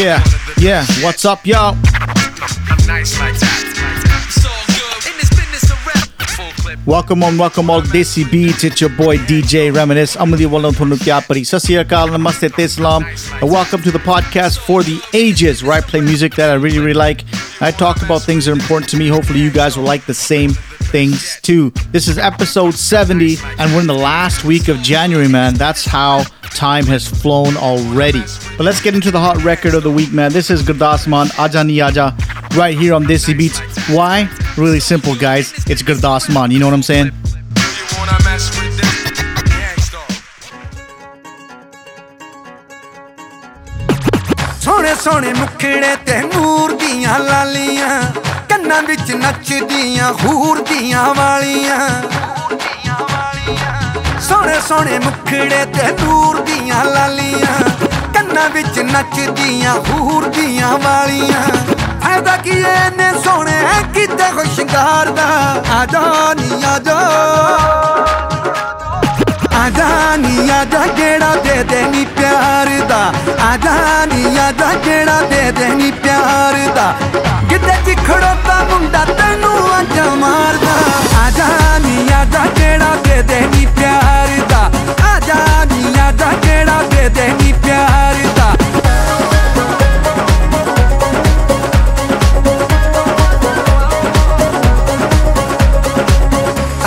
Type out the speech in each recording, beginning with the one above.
Yeah, yeah. What's up, y'all? Welcome on, welcome all Desi Beats. It's your boy DJ Reminisce. You, Walang Punukyapari. Sasiyakal, Namaste, Islam. And welcome to the podcast for the ages, where I play music that I really, really like. I talk about things that are important to me. Hopefully, you guys will like the same things too. This is episode 70, and we're in the last week of January, man. That's how time has flown already. But let's get into the hot record of the week, man. This is Gurdasman Aaja Ni Aaja right here on Desi Beats. Why? Really simple, guys. It's Gurdas Maan. You know what I'm saying? ਸੋਹਣੇ ਮੁਖੜੇ ਤੇ ਨੂਰ ਦੀਆਂ ਲਾਲੀਆਂ ਕੰਨਾਂ ਵਿੱਚ ਨੱਚਦੀਆਂ, ਹੂਰ ਦੀਆਂ ਵਾਲੀਆਂ। ਸੋਹਣੇ ਸੋਹਣੇ ਮੁਖੜੇ ਤੇ ਨੂਰ ਦੀਆਂ ਲਾਲੀਆਂ। ਕੰਨਾਂ ਵਿੱਚ ਨੱਚਦੀਆਂ, ਹੂਰ ਦੀਆਂ ਵਾਲੀਆਂ। ਫਾਇਦਾ ਕੀ ਇਹਨੇ ਸੋਹਣੇ? ਕਿਤੇ ਹੋ ਸ਼ਿੰਗਾਰ ਦਾ? ਆ ਜਾ ਨੀ, ਆ ਜਾ। ਆਜਾ ਨੀ ਆਜਾ ਕਿਹੜਾ ਦੇ ਦੇ ਨੀ ਪਿਆਰ ਦਾ? ਆਜਾ ਨੀ ਆਜਾ ਕਿਹੜਾ ਦੇ ਦੇਣੀ ਪਿਆਰ ਦਾ। ਕਿਤੇ ਚ ਖੜੋਤਾ ਮੁੰਡਾ ਤੈਨੂੰ ਅੱਜ ਮਾਰਦਾ। ਆਜਾ ਨੀ ਆਜਾ ਕਿਹੜਾ ਦੇ ਦੇ ਪਿਆਰ ਦਾ। ਆਜਾ ਨੀ ਆਜਾ ਕਿਹੜਾ ਦੇ ਦੇ ਪਿਆਰ ਦਾ।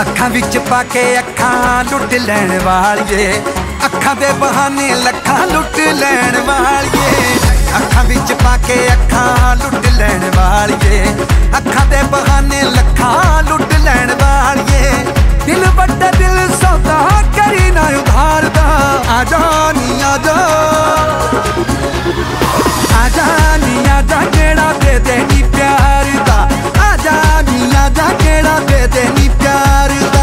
ਅੱਖਾਂ ਵਿੱਚ ਪਾ ਕੇ ਅੱਖਾਂ ਲੁੱਟ ਲੈਣ ਵਾਲੀਏ। ਅੱਖਾਂ ਦੇ ਬਹਾਨੇ ਲੱਖਾਂ ਲੁੱਟ ਲੈਣ ਵਾਲੀਏ। ਅੱਖਾਂ ਵਿੱਚ ਪਾ ਕੇ ਅੱਖਾਂ ਲੁੱਟ ਲੈਣ ਵਾਲੀਏ। ਅੱਖਾਂ ਦੇ ਬਹਾਨੇ ਲੱਖਾਂ ਲੁੱਟ ਲੈਣ ਵਾਲੀਏ। ਦਿਲ ਵੱਡਾ, ਦਿਲ ਸੌਦਾ, ਕਰੀ ਨਾ ਉਧਾਰ ਦਾ। ਆ ਜਾ ਨੀ, ਆ ਜਾ। ਆ ਜਾ ਨੀ, ਆ ਜਾ ਕਿਹੜਾ ਦੇ ਦੇ ਨੀ ਪਿਆਰ ਦਾ। ਆ ਜਾ ਨੀ, ਆ ਜਾ ਕਿਹੜਾ ਦੇ ਦੇ ਨੀ ਪਿਆਰ ਦਾ।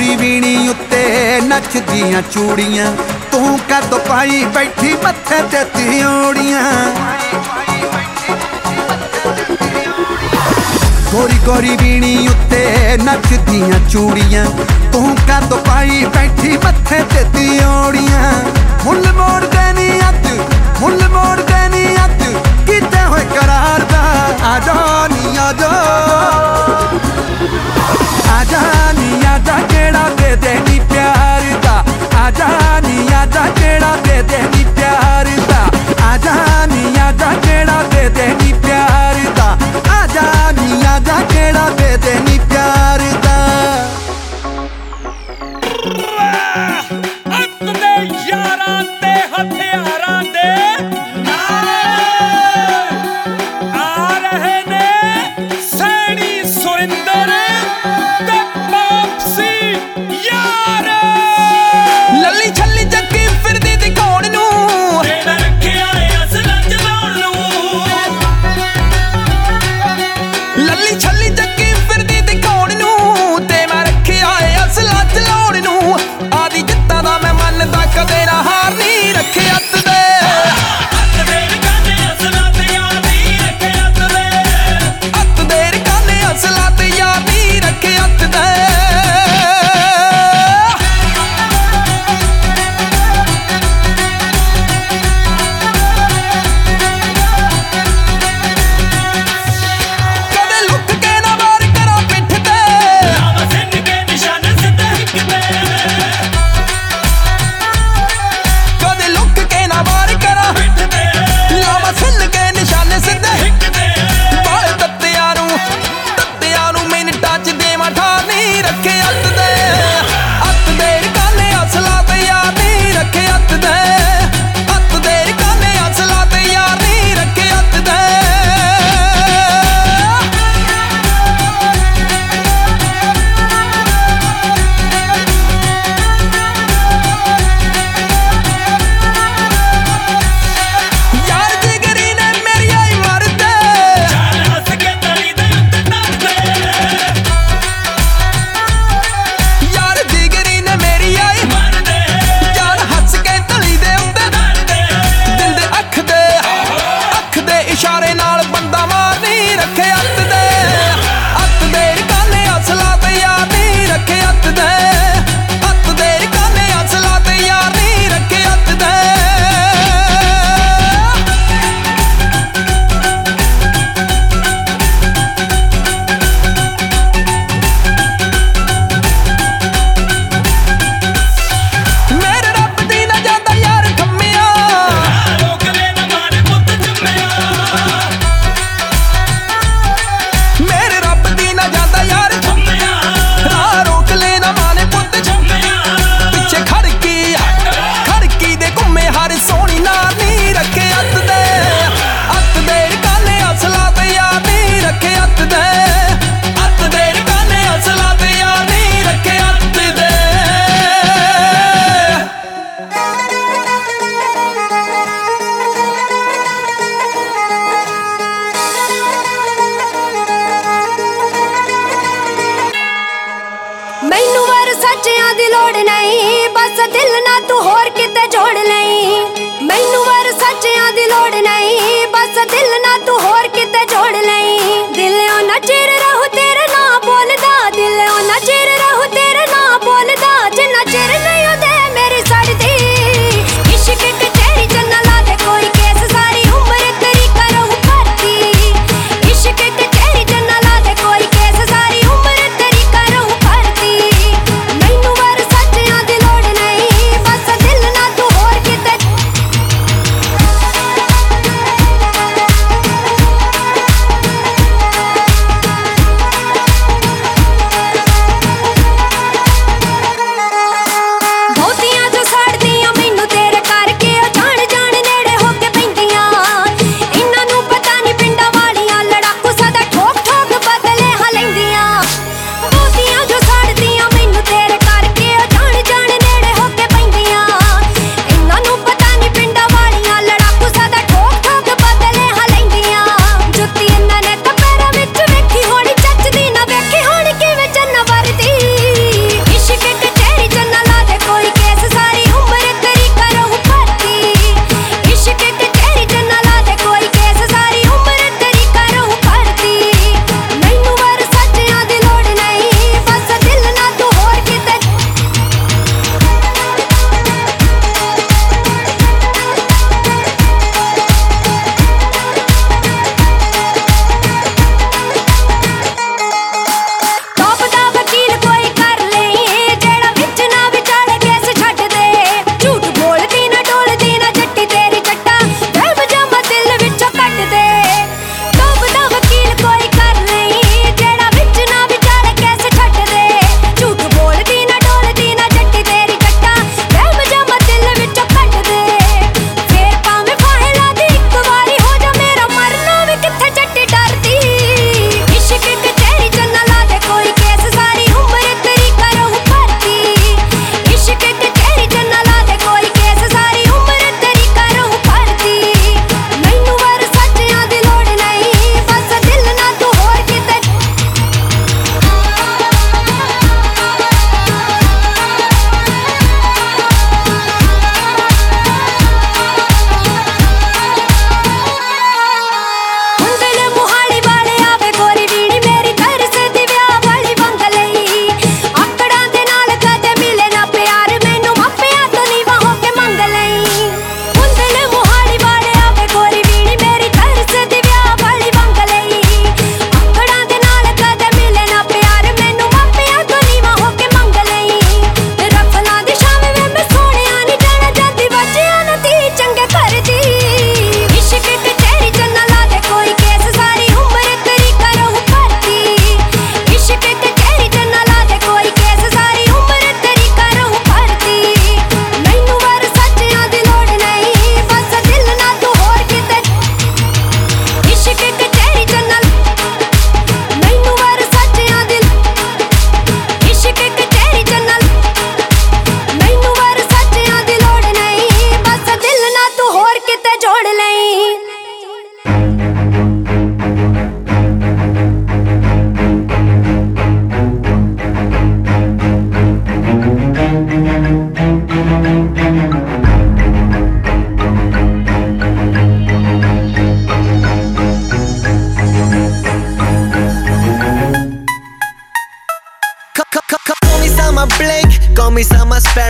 ਗੋਰੀ ਗੋਰੀ ਵੀਣੀ ਉੱਤੇ ਨੱਚਦੀਆਂ ਚੂੜੀਆਂ। ਤੂੰ ਕਦ ਪਾਈ ਬੈਠੀ ਮੱਥੇ ਤੇ ਤਿਉੜੀਆਂ ਗੋਰੀ ਗੋਰੀ ਵੀਣੀ ਉੱਤੇ ਨੱਚਦੀਆਂ ਚੂੜੀਆਂ। ਤੂੰ ਕਦ ਪਾਈ ਬੈਠੀ ਮੱਥੇ ਤੇ ਤਿਉੜੀਆਂ ਮੁੱਲ ਮੋੜ ਦੇਣੀ ਅੱਧ ਮੁੱਲ ਮੋੜ ਦੇਣੀ ਅੱਧ ਕਿਤੇ ਹੋਏ ਕਰਾਰ ਦਾ, ਆ ਜਾ ਨੀ ਆ ਜਾ। ਆਜਾ ਦੁਨੀਆ ਦਾ ਕਿਹੜਾ ਦੇ ਦੇਗੀ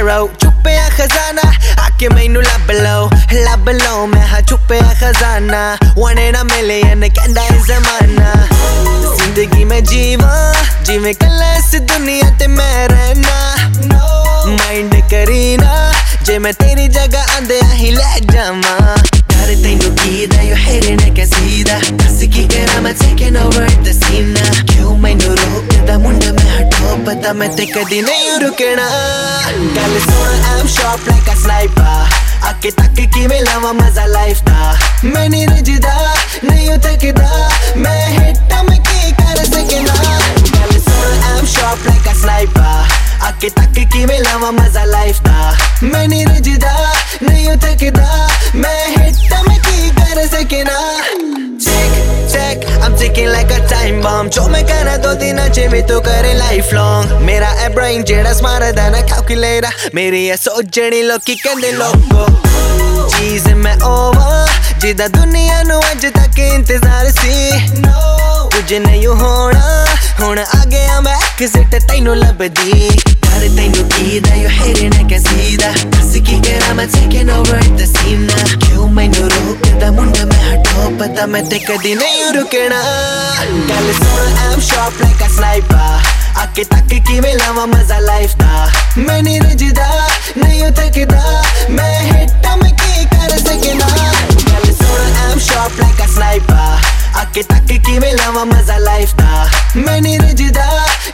pyro ਛੁਪਿਆ ਖਜ਼ਾਨਾ ਆ ਕੇ ਮੈਨੂੰ ਲੱਭ ਲਓ ਲੱਭ ਲਓ ਮੈਂ ਹਾਂ ਛੁਪਿਆ ਖਜ਼ਾਨਾ ਵਨ ਇਨ ਅ ਮਿਲੀਅਨ ਕਹਿੰਦਾ ਇਹ ਜ਼ਮਾਨਾ ਜ਼ਿੰਦਗੀ ਮੈਂ ਜੀਵਾਂ ਜਿਵੇਂ ਕੱਲਾ ਇਸ ਦੁਨੀਆ ਤੇ ਮੈਂ ਰਹਿਣਾ ਮਾਈਂਡ ਕਰੀਨਾ ਜੇ ਮੈਂ ਤੇਰੀ ਜਗ੍ਹਾ ਆਂਦੇ ਹੀ ਲੈ ਜਾਵਾਂ ਡਰ ਤੈਨੂੰ ਕੀ ਦਾ ਯੋ ਹੇਰੇ ਨਾ ਕੈਸੀ ਦਾ ਹੱਸ ਕੀ ਕਰਾਂ ਮੈਂ ਟੇਕਿੰਗ ਓਵਰ ਦ ਸੀਨ ਕਿਉਂ ਮੈਨੂੰ ਰੋਕਦਾ ਮੁੰਡਾ ਤੈਨੂੰ ਪਤਾ ਮੈਂ ਤੇ ਕਦੀ ਨਹੀਂ ਰੁਕਣਾ ਗੱਲ ਸੁਣ I'm sharp like a sniper ਅੱਕੇ ਤੱਕ ਕਿਵੇਂ ਲਾਵਾਂ ਮਜ਼ਾ ਲਾਈਫ ਦਾ ਮੈਂ ਨਹੀਂ ਰਜਦਾ ਨਹੀਂ ਉਤਕਦਾ ਮੈਂ ਹਿੱਟ ਮੈਂ ਕੀ ਕਰ ਸਕਣਾ ਗੱਲ ਸੁਣ I'm sharp like a sniper ਅੱਕੇ ਤੱਕ ਕਿਵੇਂ ਲਾਵਾਂ ਮਜ਼ਾ ਲਾਈਫ ਦਾ ਮੈਂ ਨਹੀਂ ਰਜਦਾ ਨਹੀਂ ਉਤਕਦਾ ਮੈਂ ਹਿੱਟ ਮੈਂ ਕੀ ਕਰ ਸਕਣਾ Tick tack, I'm ticking like a time bomb. जो मैं कहना दो दिन जिम्मे तो करे लाइफ लॉन्ग मेरा है ब्रेन जेड़ा स्मार्ट है ना कैलकुलेटर मेरी है सोच जेड़ी लोकी कहंदे लोको चीज़ मैं ओवर जिदा दुनिया नु अज तक इंतज़ार सी no. ਕੁਝ ਨਹੀਂ ਹੋਣਾ। ਹੁਣ ਆ ਗਿਆ ਮੈਂ ਐਕਸਿਟ ਤੈਨੂੰ ਲੱਭਦੀ। ਯਾਰ ਤੈਨੂੰ ਕੀ ਦਾ you hating I can see that ਦੱਸ ਕੀ ਕਰਾਂ ਮੈਂ, taking over the scene now ਕਿਉਂ ਮੈਨੂੰ ਰੋਕਦਾ ਮੁੰਡਾ, ਮੈਂ ਹਟੋ ਪਤਾ, ਮੈਂ ਤੇ ਕਦੀ ਨਹੀਂ ਰੁਕਣਾ। ਗੱਲ ਸੁਣ, I'm sharp like a sniper ਆਕੇ ਤੱਕ ਕਿਵੇਂ ਲਾਵਾਂ ਮਜ਼ਾ ਲਾਈਫ ਦਾ? ਮੈਂ ਨਹੀਂ ਰਜਦਾ ਨਹੀਂ ਥੱਕਦਾ ਮੈਂ ਹਿੱਟਾਂ, ਮੈਂ ਕੀ ਕਰ ਸਕਣਾ ਗੱਲ ਸੁਣ, I'm sharp like a sniper ਆਕੇ ਤੱਕ ਕਿਵੇਂ ਲਾਵਾਂ ਮਜ਼ਾ ਲਾਈਫ ਦਾ ਮੈਂ ਨਹੀਂ ਰਜਦਾ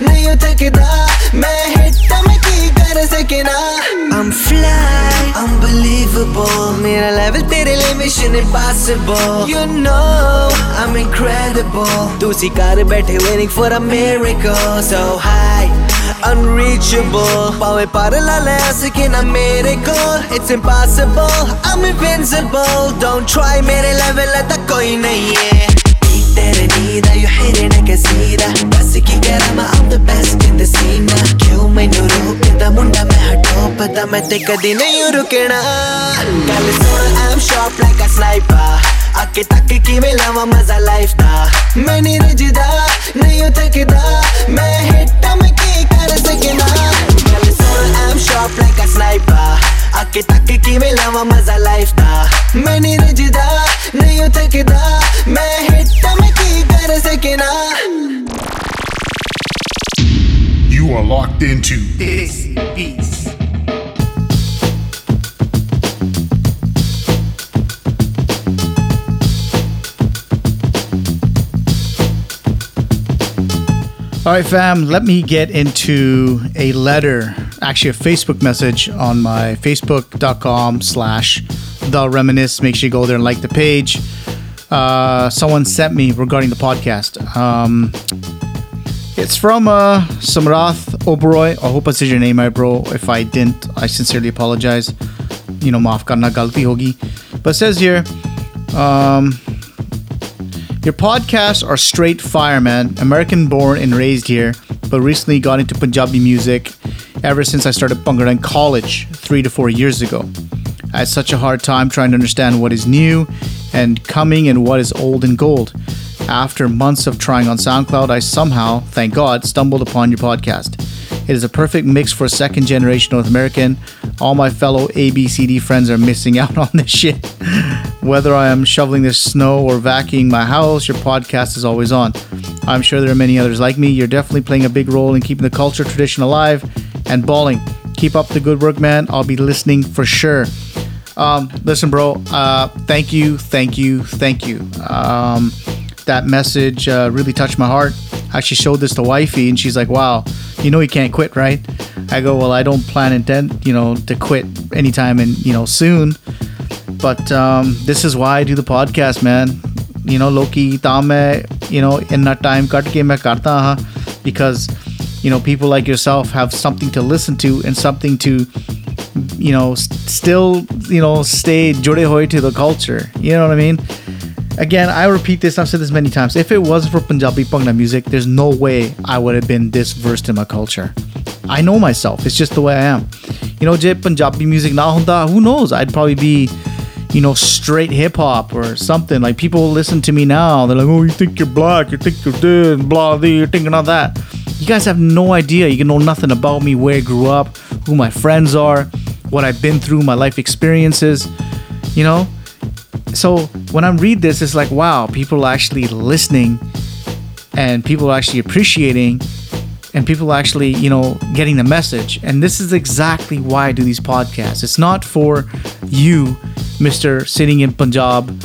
ਨਹੀਂ ਥੱਕਦਾ ਮੈਂ ਹਿੱਟਾਂ ਮੈਂ ਕੀ ਕਰ ਸਕਣਾ I'm fly unbelievable ਮੇਰਾ ਲੈਵਲ ਤੇਰੇ ਲਈ mission impossible you know I'm incredible ਤੁਸੀਂ ਘਰ ਬੈਠੇ waiting for a miracle so high unreachable ਭਾਵੇਂ ਪਰ ਲਾ ਲੈ ਸਕੇ ਨਾ ਮੇਰੇ ਕੋਲ it's impossible I'm invincible don't try ਮੇਰੇ ਲੈਵਲ ਤਾਂ ਕੋਈ ਨਹੀਂ ਹੈ ਤੇਰੇ ਨੀਂਦ you hitting I can see that ਬਸ ਕੀ ਕਰਾਂ ਮੈਂ I'm the best in the scene now ਕਿਉਂ ਮੈਨੂੰ ਰੋਕਦਾ ਮੁੰਡਾ ਮੈਂ ਹਟੋ ਪਤਾ ਮੈਂ ਤੇ ਕਦੀ ਨਹੀਂ ਰੁਕਣਾ ਗੱਲ ਸੁਣ I'm sharp like a sniper ਆਕੇ ਤੱਕ ਕਿਵੇਂ ਲਾਵਾਂ ਮਜ਼ਾ ਲਾਈਫ ਦਾ ਮੈਂ ਨਹੀਂ ਰਜਦਾ ਨਹੀਂ ਥੱਕਦਾ ਮੈਂ ਹਿੱਟਾਂ ਮੈਂ ਕੀ ਕਰ ਸਕਣਾ ਗੱਲ ਸੁਣ I'm sharp like a sniper ਆਕੇ ਤੱਕ ਕਿਵੇਂ ਲਾਵਾਂ ਮਜ਼ਾ ਲਾਈਫ ਦਾ ਮੈਂ ਨਹੀਂ ਰਜਦਾ ਨਹੀਂ ਥੱਕਦਾ ਮੈਂ ਹਿੱਟਾਂ ਮੈਂ time is ticking. You are locked into this beast. All right, fam, let me get into a letter, actually a Facebook message on my facebook.com slash the reminisce. Make sure you go there and like the page. Uh, someone sent me regarding the podcast. Um, it's from uh, Samrath Oberoi. I hope I said your name right, bro. If I didn't, I sincerely apologize. You know, maaf karna galti hogi. But it says here, um, your podcasts are straight fire, man. American born and raised here, but recently got into Punjabi music ever since I started Bhangra in college three to four years ago. I had such a hard time trying to understand what is new and coming in what is old and gold. After months of trying on SoundCloud, I somehow, thank God, stumbled upon your podcast. It is a perfect mix for a second generation North American. All my fellow ABCD friends are missing out on this shit. Whether I am shoveling the snow or vacuuming my house, your podcast is always on. I'm sure there are many others like me. You're definitely playing a big role in keeping the culture tradition alive and balling. Keep up the good work, man. I'll be listening for sure. Um, listen, bro. Uh, thank you, thank you, thank you. Um, that message uh, really touched my heart. I actually showed this to wifey, and she's like, "Wow, you know you can't quit, right?" I go, "Well, I don't plan intent, you know, to quit anytime and you know soon." But um, this is why I do the podcast, man. You know, Loki, tame, you know, in that time, cut ke karta ha, because you know people like yourself have something to listen to and something to you know still you know stay jude hoy to the culture. You know what i mean? Again i repeat this i've said this many times. If it wasn't for punjabi bhangra music there's no way i would have been this versed in my culture. I know myself it's just the way i am. You know je punjabi music na hunda who knows? I'd probably be you know straight hip hop or something. Like people listen to me now they're like oh you think you're black you think you're this blah blah you're thinking of that. You guys have no idea. You can know nothing about me where i grew up who my friends are what i've been through my life experiences you know so when I read this, it's like, wow, people are actually listening and people are actually appreciating and people are actually, you know, getting the message. And this is exactly why I do these podcasts. It's not for you, Mr. sitting in Punjab,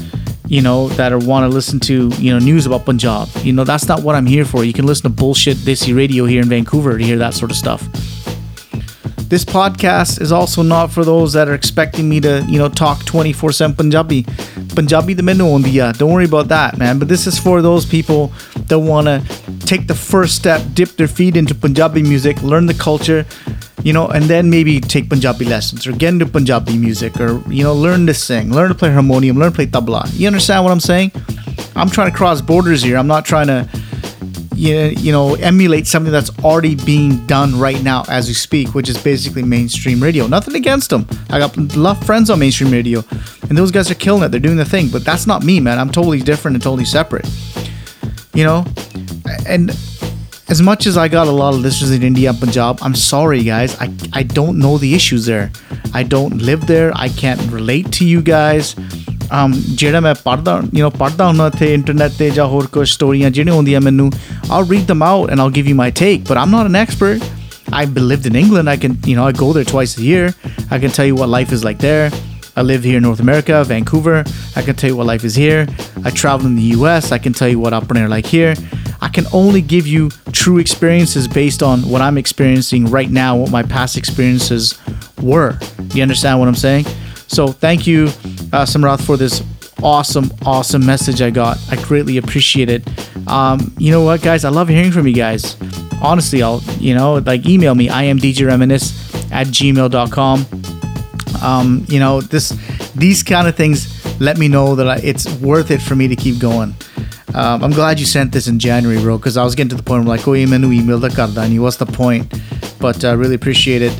you know, that want to listen to, you know, news about Punjab. You know, that's not what I'm here for. You can listen to bullshit Desi radio here in Vancouver to hear that sort of stuff. This podcast is also not for those that are expecting me to, you know, talk 24 7 Punjabi. Punjabi the menu on the Don't worry about that, man. But this is for those people that want to take the first step, dip their feet into Punjabi music, learn the culture, you know, and then maybe take Punjabi lessons or get into Punjabi music or, you know, learn to sing, learn to play harmonium, learn to play tabla. You understand what I'm saying? I'm trying to cross borders here. I'm not trying to you you know emulate something that's already being done right now as we speak, which is basically mainstream radio. Nothing against them. I got love friends on mainstream radio, and those guys are killing it. They're doing the thing, but that's not me, man. I'm totally different and totally separate. You know, and as much as I got a lot of listeners in India Punjab, I'm sorry, guys. I, I don't know the issues there. I don't live there. I can't relate to you guys. um ਜਿਹੜਾ ਮੈਂ ਪੜਦਾ you know ਪੜਦਾ ਹੁੰਦਾ ਇੱਥੇ internet ਤੇ ਜਾਂ ਹੋਰ ਕੁਝ ਸਟੋਰੀਆਂ ਜਿਹੜੀਆਂ ਹੁੰਦੀਆਂ ਮੈਨੂੰ I'll read them out and I'll give you my take but I'm not an expert I've lived in England I can you know I go there twice a year I can tell you what life is like there I live here in North America, Vancouver. I can tell you what life is here. I travel in the US. I can tell you what up there like here. I can only give you true experiences based on what I'm experiencing right now, what my past experiences were. You understand what I'm saying? So thank you, uh, Samrath, for this awesome, awesome message I got. I greatly appreciate it. Um, you know what, guys? I love hearing from you guys. Honestly, I'll, you know, like email me. I am DJ Reminisce at gmail.com um, you know this these kind of things let me know that I, it's worth it for me to keep going um, i'm glad you sent this in january bro because i was getting to the point where I'm like oh email email the what's the point but i uh, really appreciate it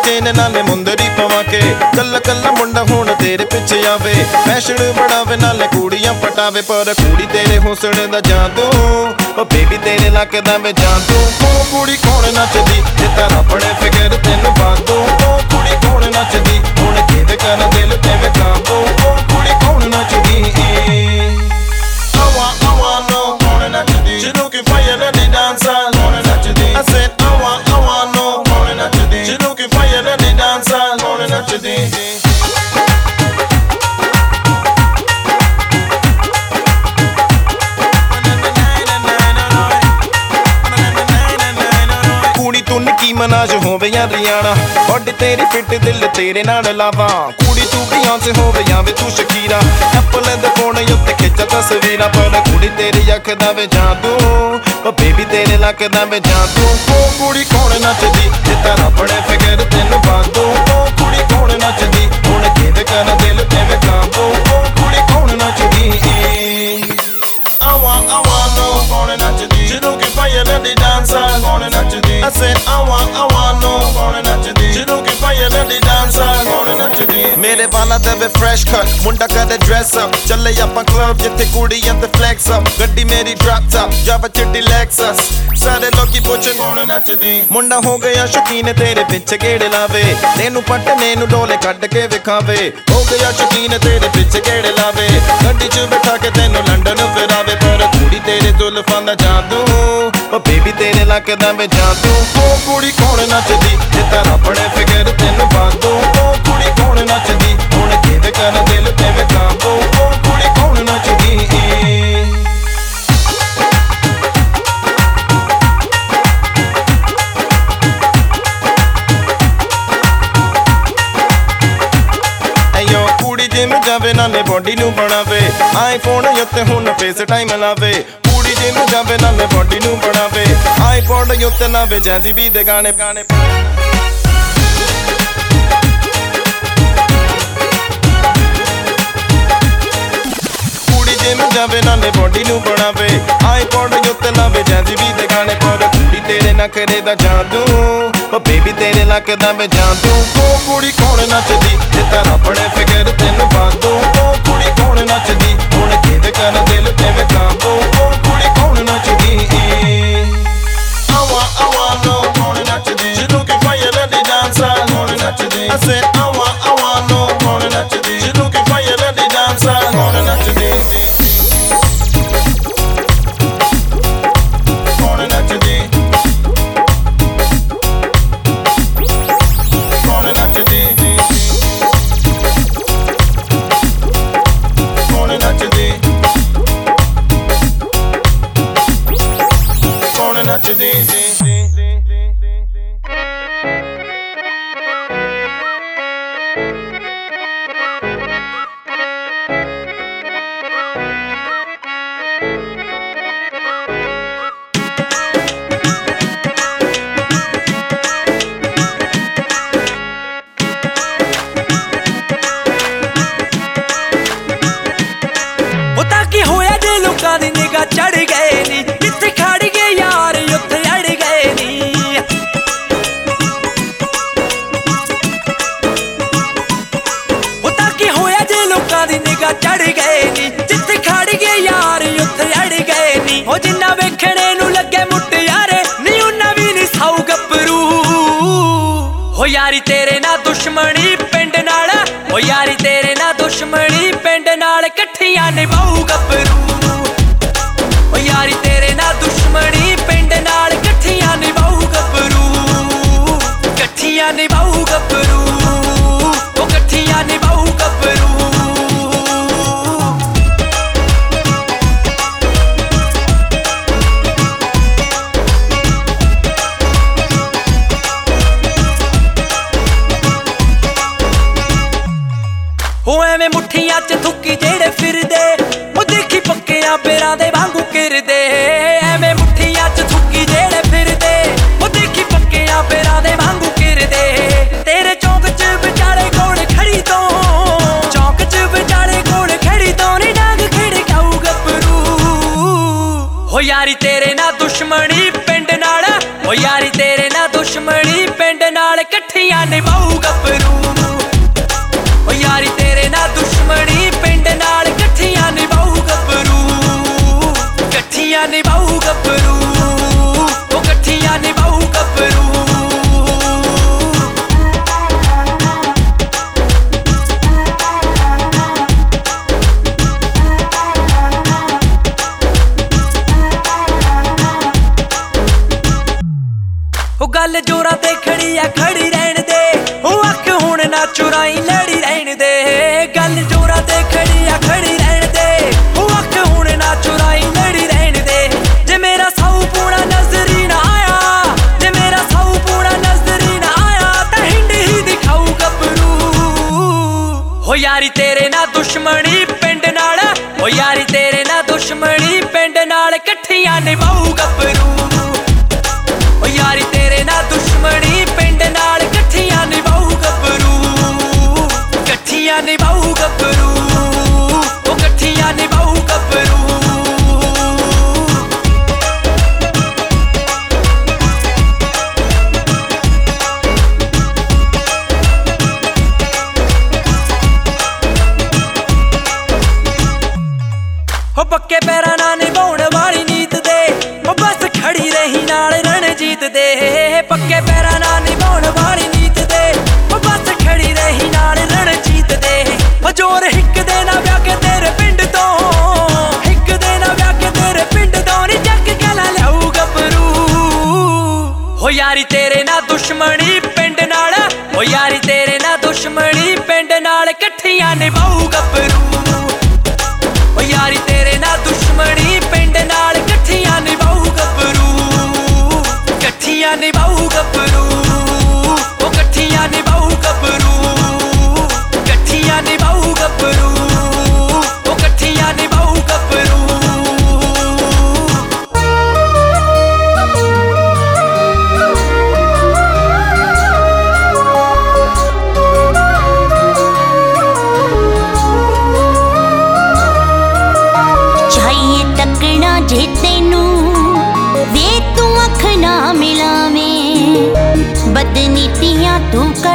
ਵਿਚੇਨ ਨਾਲੇ ਮੁੰਦਰੀ ਪਵਾ ਕੇ ਕੱਲਾ ਕੱਲਾ ਮੁੰਡਾ ਹੁਣ ਤੇਰੇ ਪਿੱਛੇ ਆਵੇ। ਫੈਸ਼ਨ ਬੜਾਵੇ ਨਾਲੇ ਕੁੜੀਆਂ ਪਟਾਵੇ। ਪਰ ਕੁੜੀ ਤੇਰੇ ਹੁਸਨ ਦਾ ਜਾਦੂ ਉਹ ਬੇਬੀ ਤੇਰੇ ਲੱਕ ਦਾ ਵੇ ਜਾਦੂ ਉਹ ਕੁੜੀ ਕੌਣ ਨੱਚਦੀ? ਜੇ ਤਾਂ ਆਪਣੇ ਫਿਕਰ ਤੈਨੂੰ ਬਾਦੂ ਉਹ ਕੁੜੀ ਕੌਣ ਨੱਚਦੀ? ਹੁਣ ਕਿਹਦੇ ਕਰ ਦਿਲ ਜਾਂ ਰਿਆਣਾ ਵੱਡ ਤੇਰੀ ਫਿੱਟ ਦਿਲ ਤੇਰੇ ਨਾਲ ਲਾਵਾਂ। ਕੁੜੀ ਤੂੰ ਬਿਯੋਂਸੇ ਹੋਵੇ ਜਾਂ ਵੇ ਤੂੰ ਸ਼ਕੀਰਾ। ਐਪਲ ਦੇ ਫੋਨ ਉੱਤੇ ਖਿੱਚ ਤਸਵੀਰਾਂ ਪਰ ਕੁੜੀ ਤੇਰੀ ਅੱਖ ਦਾ ਵੇ ਜਾਦੂ ਉਹ ਬੇਬੀ ਤੇਰੇ ਲੱਕ ਦਾ ਵੇ ਜਾਦੂ ਉਹ ਕੁੜੀ ਕੌਣ ਨੱਚਦੀ? ਜੇ ਤੇਰਾ ਬੜੇ ਫਿਕਰ ਤੈਨੂੰ ਬਾਦੂ ਉਹ ਕੁੜੀ ਕੌਣ ਨੱਚਦੀ? ਹੁਣ ਕਿਹਦੇ ਕਰ ਦਿਲ ਤੇ ਵੇ ਕਾਬੂ ਉਹ ਕੁੜੀ ਕੌਣ ਨੱਚਦੀ? I want, I want no phone not today. She looking for you I said I want, I want no for you let the dance hall phone not today. ਮੇਰੇ ਵਾਲਾ ਦੇ ਵੇ fresh cut ਮੁੰਡਾ ਕਦੇ dress up ਚੱਲੇ ਆਪਾਂ club ਜਿੱਥੇ ਕੁੜੀਆਂ ਤੇ flex up ਗੱਡੀ ਮੇਰੀ drop top ਜਾਵਾ ਚਿੱਟੀ Lexus ਸਾਰੇ ਲੋਕੀ ਪੁੱਛਣ ਕੌਣ ਨੱਚਦੀ ਮੁੰਡਾ ਹੋ ਗਿਆ ਸ਼ੌਕੀਨ ਤੇਰੇ ਪਿੱਛੇ ਗੇੜੇ ਲਾਵੇ ਤੈਨੂੰ ਪਟਨੇ ਨੂੰ ਡੋਲੇ ਕੱਢ ਕੇ ਵਿਖਾਵੇ ਹੋ ਗਿਆ ਸ਼ੌਕੀਨ ਤੇਰੇ ਪਿੱਛੇ ਗੇੜੇ ਲਾਵੇ ਗੱਡੀ 'ਚ ਬਿਠਾ ਕੇ ਤੈਨੂੰ ਲੰਡਨ ਫਿਰਾਵੇ ਪਰ ਕੁੜੀ ਤੇਰੇ ਜ਼ੁਲਫਾਂ ਦਾ ਜਾਦੂ ਉਹ ਬੇਬੀ, ਤੇਰੇ ਲੱਕ ਦਾ ਵੇ ਜਾਦੂ। ਉਹ ਕੁੜੀ ਕੌਣ ਨੱਚਦੀ? ਜੇ ਤਾਰਾ ਬੜੇ ਫਿਕਰ ਤੈਨੂੰ ਬਾਦੂ ਉਹ ਕੁੜੀ ਕੌਣ ਨੱਚਦੀ? ਹੁਣ ਕਿਹਦੇ ਕਰ ਦਿਲ ਤੇ ਵੇ ਕਾਬੂ। ਉਹ ਕੁੜੀ ਕੌਣ ਨੱਚਦੀ? ਐਯੋ ਕੁੜੀ ਜਿਮ ਜਾਵੇ, ਨਾਲੇ ਬੋਡੀ ਨੂੰ ਬਣਾਵੇ। ਆਈਫੋਨ ਉੱਤੇ ਹੁਣ ਫੇਸ ਟਾਈਮ ਲਾਵੇ। ਕੁੜੀ ਜਿਮ ਜਾਵੇ, ਨਾਲੇ ਬੋਡੀ ਨੂੰ ਬਣਾਵੇ। ਆਈਪੋਡ ਉੱਤੇ ਲਾਵੇ ਜੈਜ਼ੀ ਵੀ ਦੇ ਗਾਣੇ ਗਾਣੇ ਕੁੜੀ ਜਿਮ ਜਾਵੇ, ਨਾਲੇ ਬੋਡੀ ਨੂੰ ਬਣਾਵੇ। ਆਈਪੋਡ ਉੱਤੇ ਲਾਵੇ ਜੈਜ਼ੀ ਵੀ ਦੇ ਗਾਣੇ ਪਰ ਕੁੜੀ ਤੇਰੇ ਨਖਰੇ ਦਾ ਜਾਦੂ, ਉਹ ਬੇਬੀ ਤੇਰੇ ਲੱਕ ਦਾ ਵੇ ਜਾਦੂ। ਉਹ ਕੁੜੀ ਕੌਣ ਨੱਚਦੀ, ਜੇ ਤਾਰਾ ਬੜੇ ਫਿਕਰ ਤੈਨੂੰ ਬਾਦੂ ਉਹ ਕੁੜੀ ਕੌਣ ਨੱਚਦੀ, ਹੁਣ ਕਿਹਦੇ ਕਰ ਦਿਲ ਤੇ ਵੇ ਕਾਬੂ। said. ਹੋ ਪੱਕੇ ਪੈਰਾਂ ਨਾਲ ਨਿਭਾਉਣ ਵਾਲੀ ਨੀਤ ਦੇ। ਹੋ ਬਸ ਖੜੀ ਰਹੀ ਨਾਲ ਰਣਜੀਤ ਦੇ। ਪੱਕੇ ਪੈਰਾਂ ਨਾਲ ਨਿਭਾਉਣ ਵਾਲੀ ਨੀਤ ਦੇ। ਹੋ ਬਸ ਖੜੀ ਰਹੀ ਨਾਲ ਰਣਜੀਤ ਦੇ। ਹੋ ਜੋਰ ਹਿੱਕ ਦੇ ਨਾ ਵਿਆਹ ਕੇ ਤੇਰੇ ਪਿੰਡ ਤੋਂ। ਹਿੱਕ ਦੇ ਨਾ ਵਿਆਹ ਕੇ ਤੇਰੇ ਪਿੰਡ ਤੋਂ। ਨੀ ਜੱਗ ਕੇ ਲੈ ਲਿਆਊ ਗੱਭਰੂ। ਹੋ ਯਾਰੀ ਤੇਰੇ ਨਾਲ ਦੁਸ਼ਮਣੀ ਪਿੰਡ ਨਾਲ। ਹੋ ਯਾਰੀ ਤੇਰੇ ਨਾਲ ਦੁਸ਼ਮਣੀ ਪਿੰਡ ਨਾਲ। ਇਕੱਠੀਆਂ ਨਿਭਾਊ ਗੱਭਰੂ। ne baou только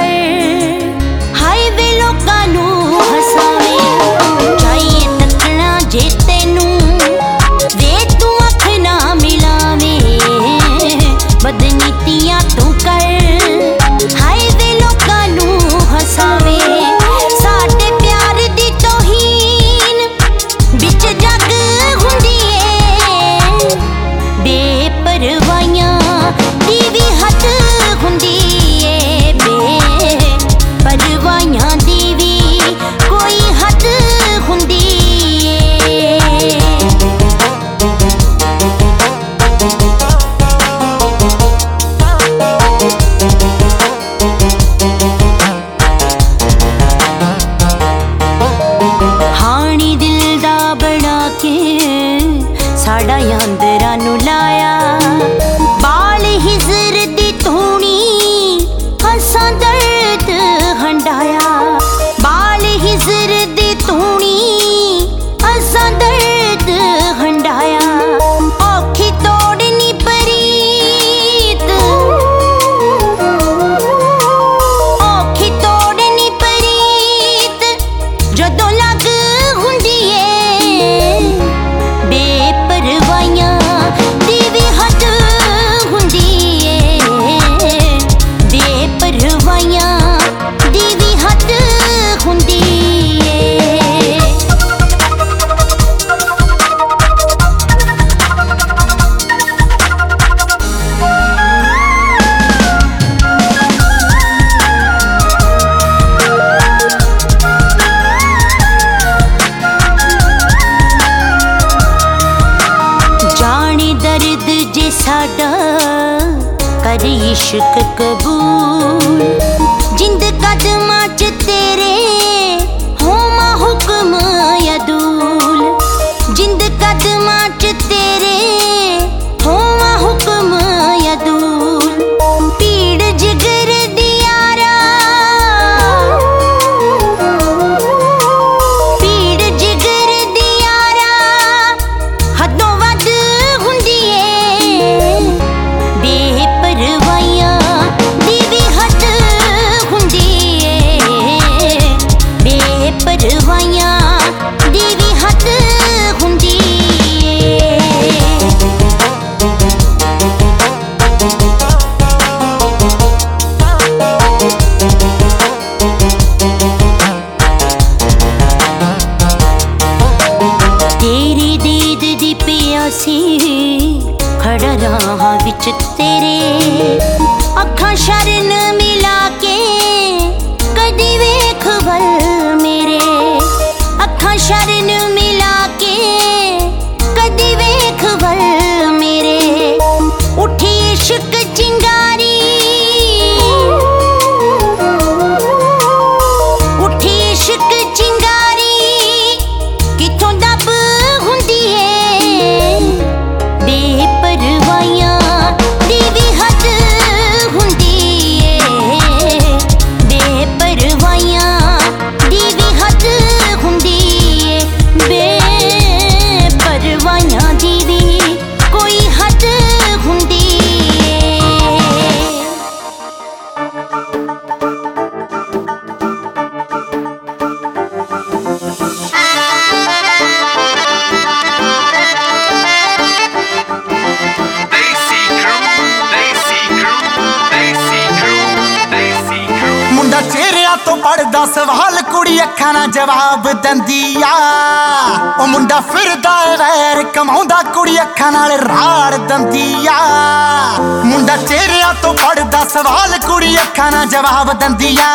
Punjab ਦੰਦੀਆ।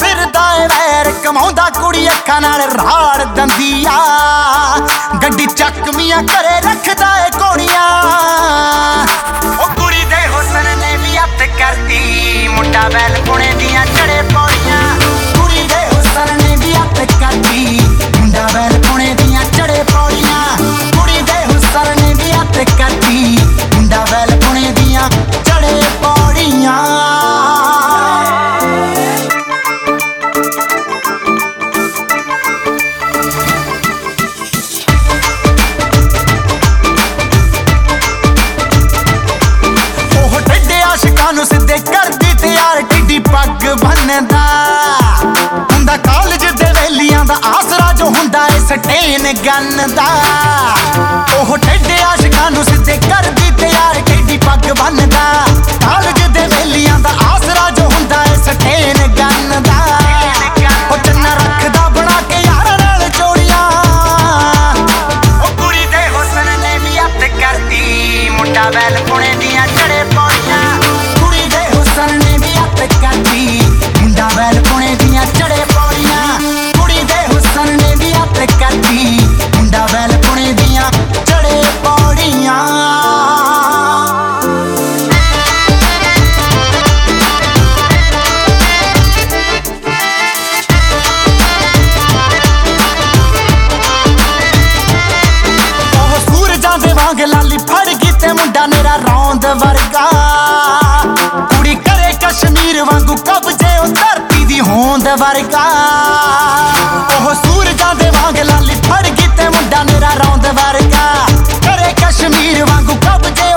ਫਿਰਦਾ ਏ ਵੈਰ, ਕਮਾਉਂਦਾ ਕੁੜੀ ਅੱਖਾਂ ਨਾਲ ਰਾੜ ਦੰਦੀਆ। ਗੱਡੀ ਚੱਕ ਮੀਆਂ ਕਰੇ ਰੱਖਦਾ ਏ ਕੋਣੀਆਂ। ਉਹ ਕੁੜੀ ਦੇ ਹੁਸਨ ਨੇ ਵੀ ਅੱਤ ਕਰਦੀ ਮੁੰਡਾ ਬੈਲ ਪੁਣੇ ਦੀਆਂ ਚੜੇ ਮੇਨ ਗੰਨ ਦਾ। ਉਹ ਟੱਡੇ ਆਸ਼ਕਾਂ ਨੂੰ ਸਿੱਧੇ ਕਰਦੀ ਤਿਆਰ ਕਿੱਡੀ ਪੱਗ ਬੰਨਦਾ। ਰੌਂਦ ਵਰਗਾ। ਕੁੜੀ ਕਰੇ ਕਸ਼ਮੀਰ ਵਾਂਗੂ ਕਬਜੇ ਉਹ ਧਰਤੀ ਦੀ ਹੋਂਦ ਵਰਗਾ। ਉਹ ਸੂਰਜਾਂ ਦੇ ਵਾਂਗ ਲਾਲੀ ਫੜ ਗਈ ਤੇ ਮੁੰਡਾ ਮੇਰਾ ਰੌਂਦ ਵਰਗਾ। ਕਰੇ ਕਸ਼ਮੀਰ ਵਾਂਗੂ ਕਬਜੇ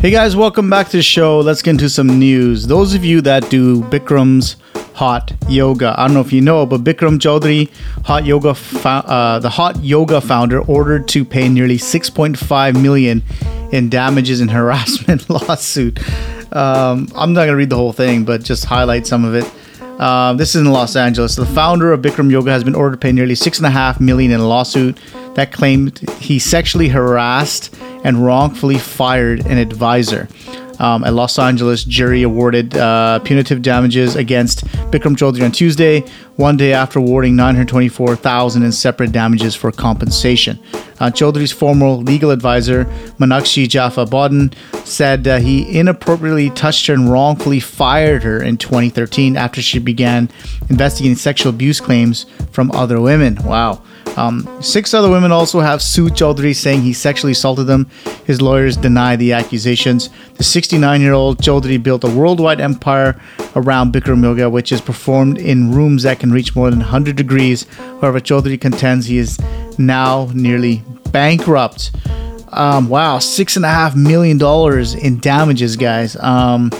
Hey guys, welcome back to the show. Let's get into some news. Those of you that do Bikram's hot yoga, I don't know if you know, but Bikram Choudhury, hot yoga, uh, the hot yoga founder, ordered to pay nearly 6.5 million in damages and harassment lawsuit. Um, I'm not gonna read the whole thing, but just highlight some of it. Um, this is in Los Angeles. The founder of Bikram Yoga has been ordered to pay nearly six and a half million in a lawsuit that claimed he sexually harassed and wrongfully fired an advisor. Um, a Los Angeles jury awarded uh, punitive damages against Bikram Choudhury on Tuesday, one day after awarding 924,000 in separate damages for compensation. Uh, former legal advisor, Manakshi Jafa-Bodden, said uh, he inappropriately touched her and wrongfully fired her in 2013 after she began investigating sexual abuse claims from other women. Wow. Um, six other women also have sued Choudhury, saying he sexually assaulted them. His lawyers deny the accusations. The 69 year old Choudhury built a worldwide empire around Bikram Yoga, which is performed in rooms that can reach more than 100 degrees. However, Choudhury contends he is now nearly bankrupt. Um, wow, six and a half million dollars in damages, guys. Um,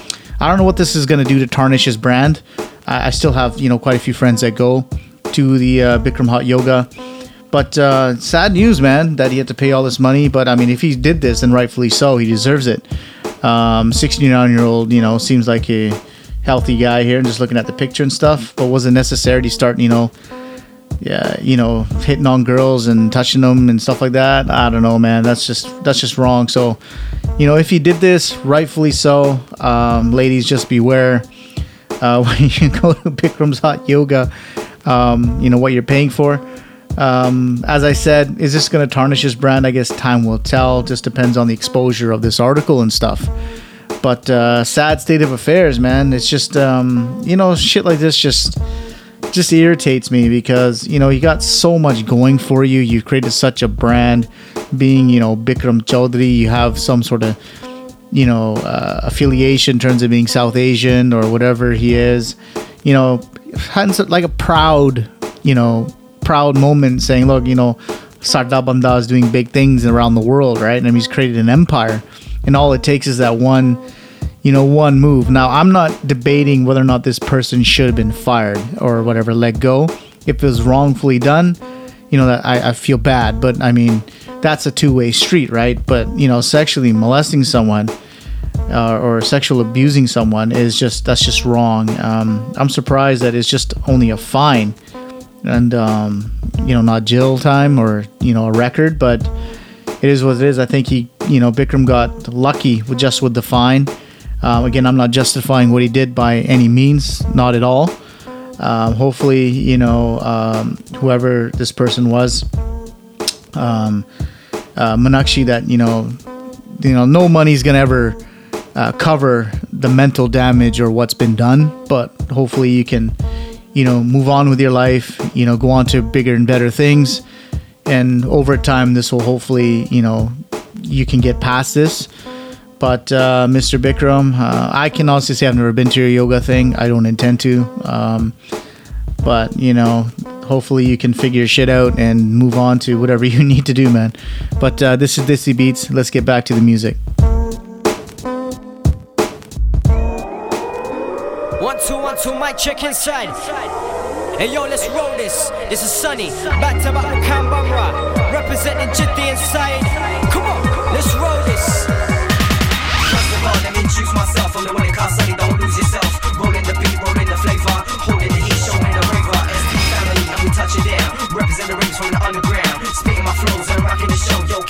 I don't know what this is going to do to tarnish his brand. I, I still have, you know, quite a few friends that go to the uh, Bikram Hot Yoga. But uh, sad news, man, that he had to pay all this money. But I mean, if he did this, then rightfully so. He deserves it. Um, 69 year old, you know, seems like a healthy guy here, and just looking at the picture and stuff. But was it necessary to start, you know, yeah, you know, hitting on girls and touching them and stuff like that? I don't know, man. That's just that's just wrong. So, you know, if he did this, rightfully so. Um, ladies, just beware uh, when you go to Bikram's Hot Yoga. Um, you know what you're paying for. Um, as I said, is this going to tarnish his brand? I guess time will tell. Just depends on the exposure of this article and stuff. But uh, sad state of affairs, man. It's just um, you know shit like this just just irritates me because you know you got so much going for you. You created such a brand, being you know Bikram Choudhury. You have some sort of you know uh, affiliation in terms of being South Asian or whatever he is. You know, like a proud you know proud moment saying, look, you know, Sardar Banda is doing big things around the world, right? And he's created an empire, and all it takes is that one you know, one move. Now, I'm not debating whether or not this person should have been fired or whatever, let go. If it was wrongfully done, you know, that I, I feel bad. But I mean, that's a two way street, right? But, you know, sexually molesting someone uh, or sexual abusing someone is just, that's just wrong. Um, I'm surprised that it's just only a fine and, um, you know, not jail time or, you know, a record, but it is what it is. I think he, you know, Bikram got lucky with just with the fine. Um, again, I'm not justifying what he did by any means, not at all. Um, hopefully, you know, um, whoever this person was, um, uh, Manakshi, that you know, you know, no money's gonna ever uh, cover the mental damage or what's been done. But hopefully, you can, you know, move on with your life. You know, go on to bigger and better things, and over time, this will hopefully, you know, you can get past this. But uh, Mr. Bikram, uh, I can honestly say I've never been to your yoga thing. I don't intend to. Um, but you know, hopefully you can figure shit out and move on to whatever you need to do, man. But uh, this is Desi Beats. Let's get back to the music. Two, mic check inside. Hey yo, let's roll this. This is Sunny, back to back Canberra, representing Jitty inside. Come on, let's roll this. First of all, let me introduce myself. I'm the one that costs Sunny, don't lose yourself. Rolling the beat, rolling the flavor. Holding the heat, showing the raver. ST family, and we touch it down. Represent the rings from the underground. Spitting my flows and rocking the show. Yo,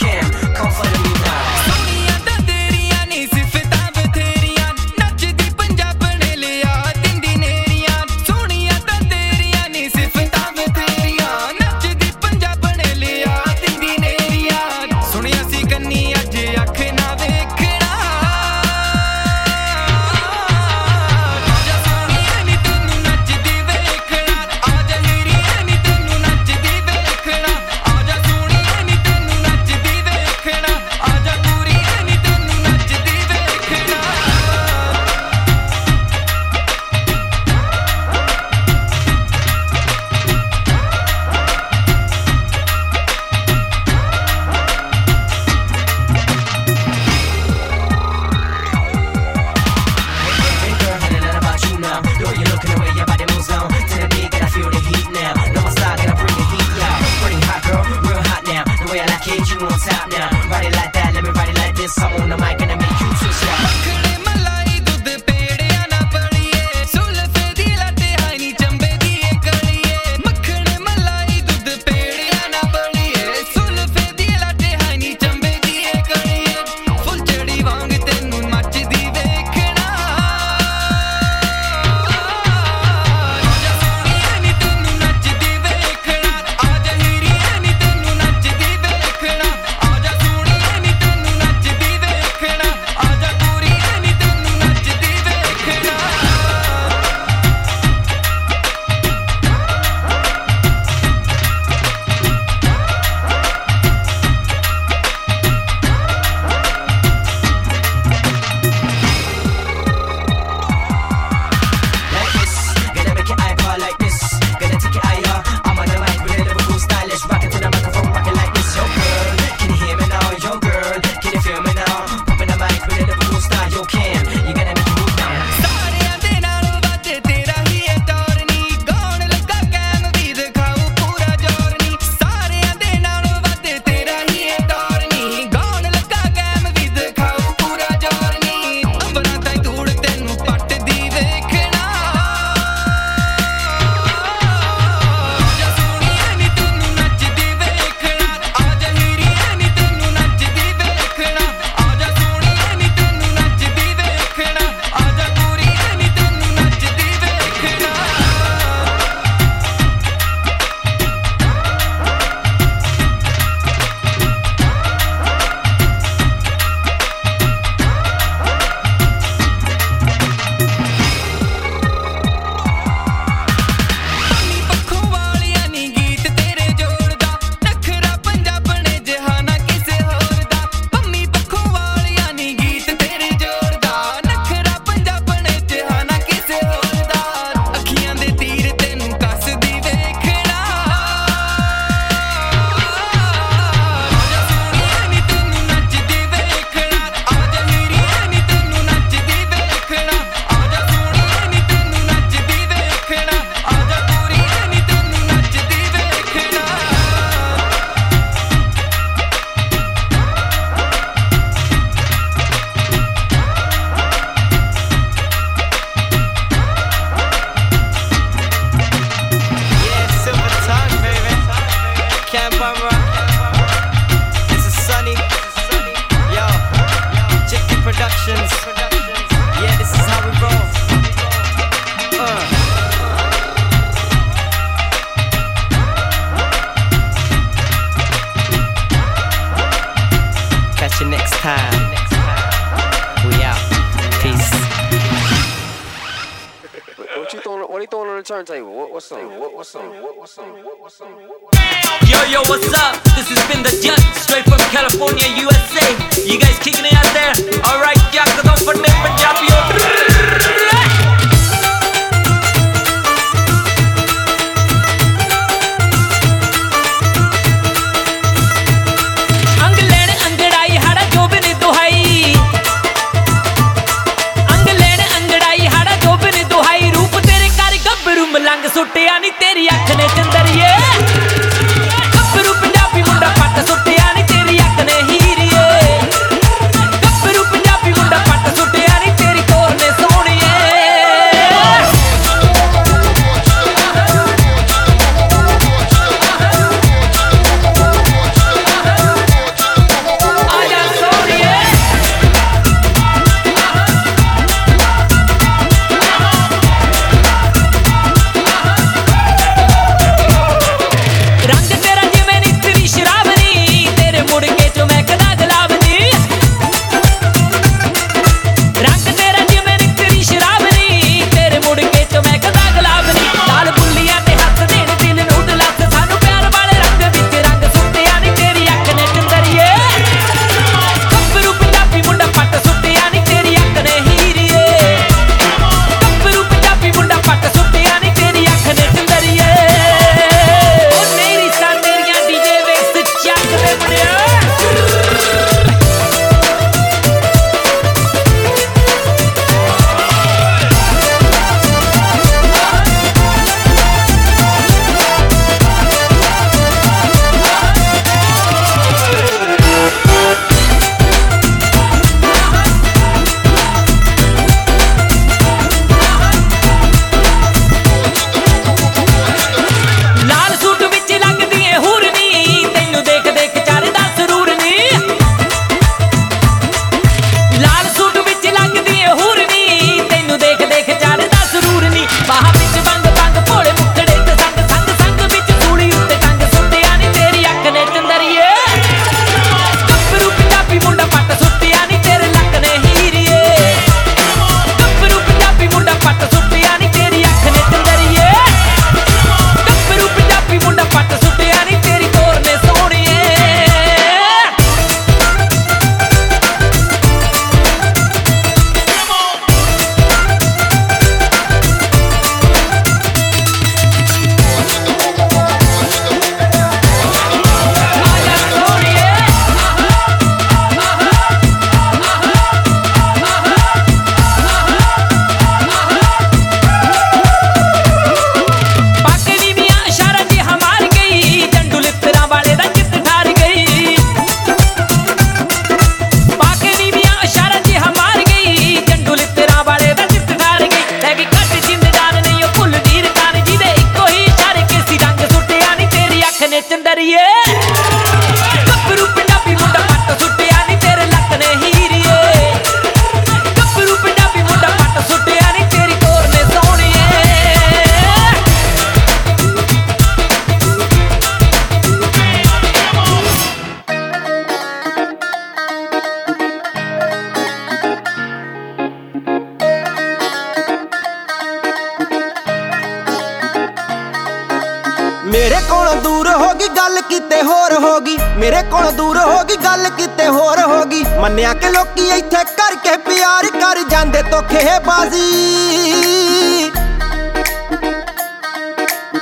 ਕੋਲੋਂ ਦੂਰ ਹੋ ਗਈ ਗੱਲ ਕਿਤੇ ਹੋਰ ਹੋ ਗਈ। ਮੇਰੇ ਕੋਲੋਂ ਦੂਰ ਹੋ ਗਈ ਗੱਲ ਕਿਤੇ ਹੋਰ ਹੋ ਗਈ। ਮੰਨਿਆ ਕਿ ਲੋਕੀ ਇੱਥੇ ਕਰਕੇ ਪਿਆਰ ਕਰ ਜਾਂਦੇ ਤੋਖੇ ਬਾਜ਼ੀ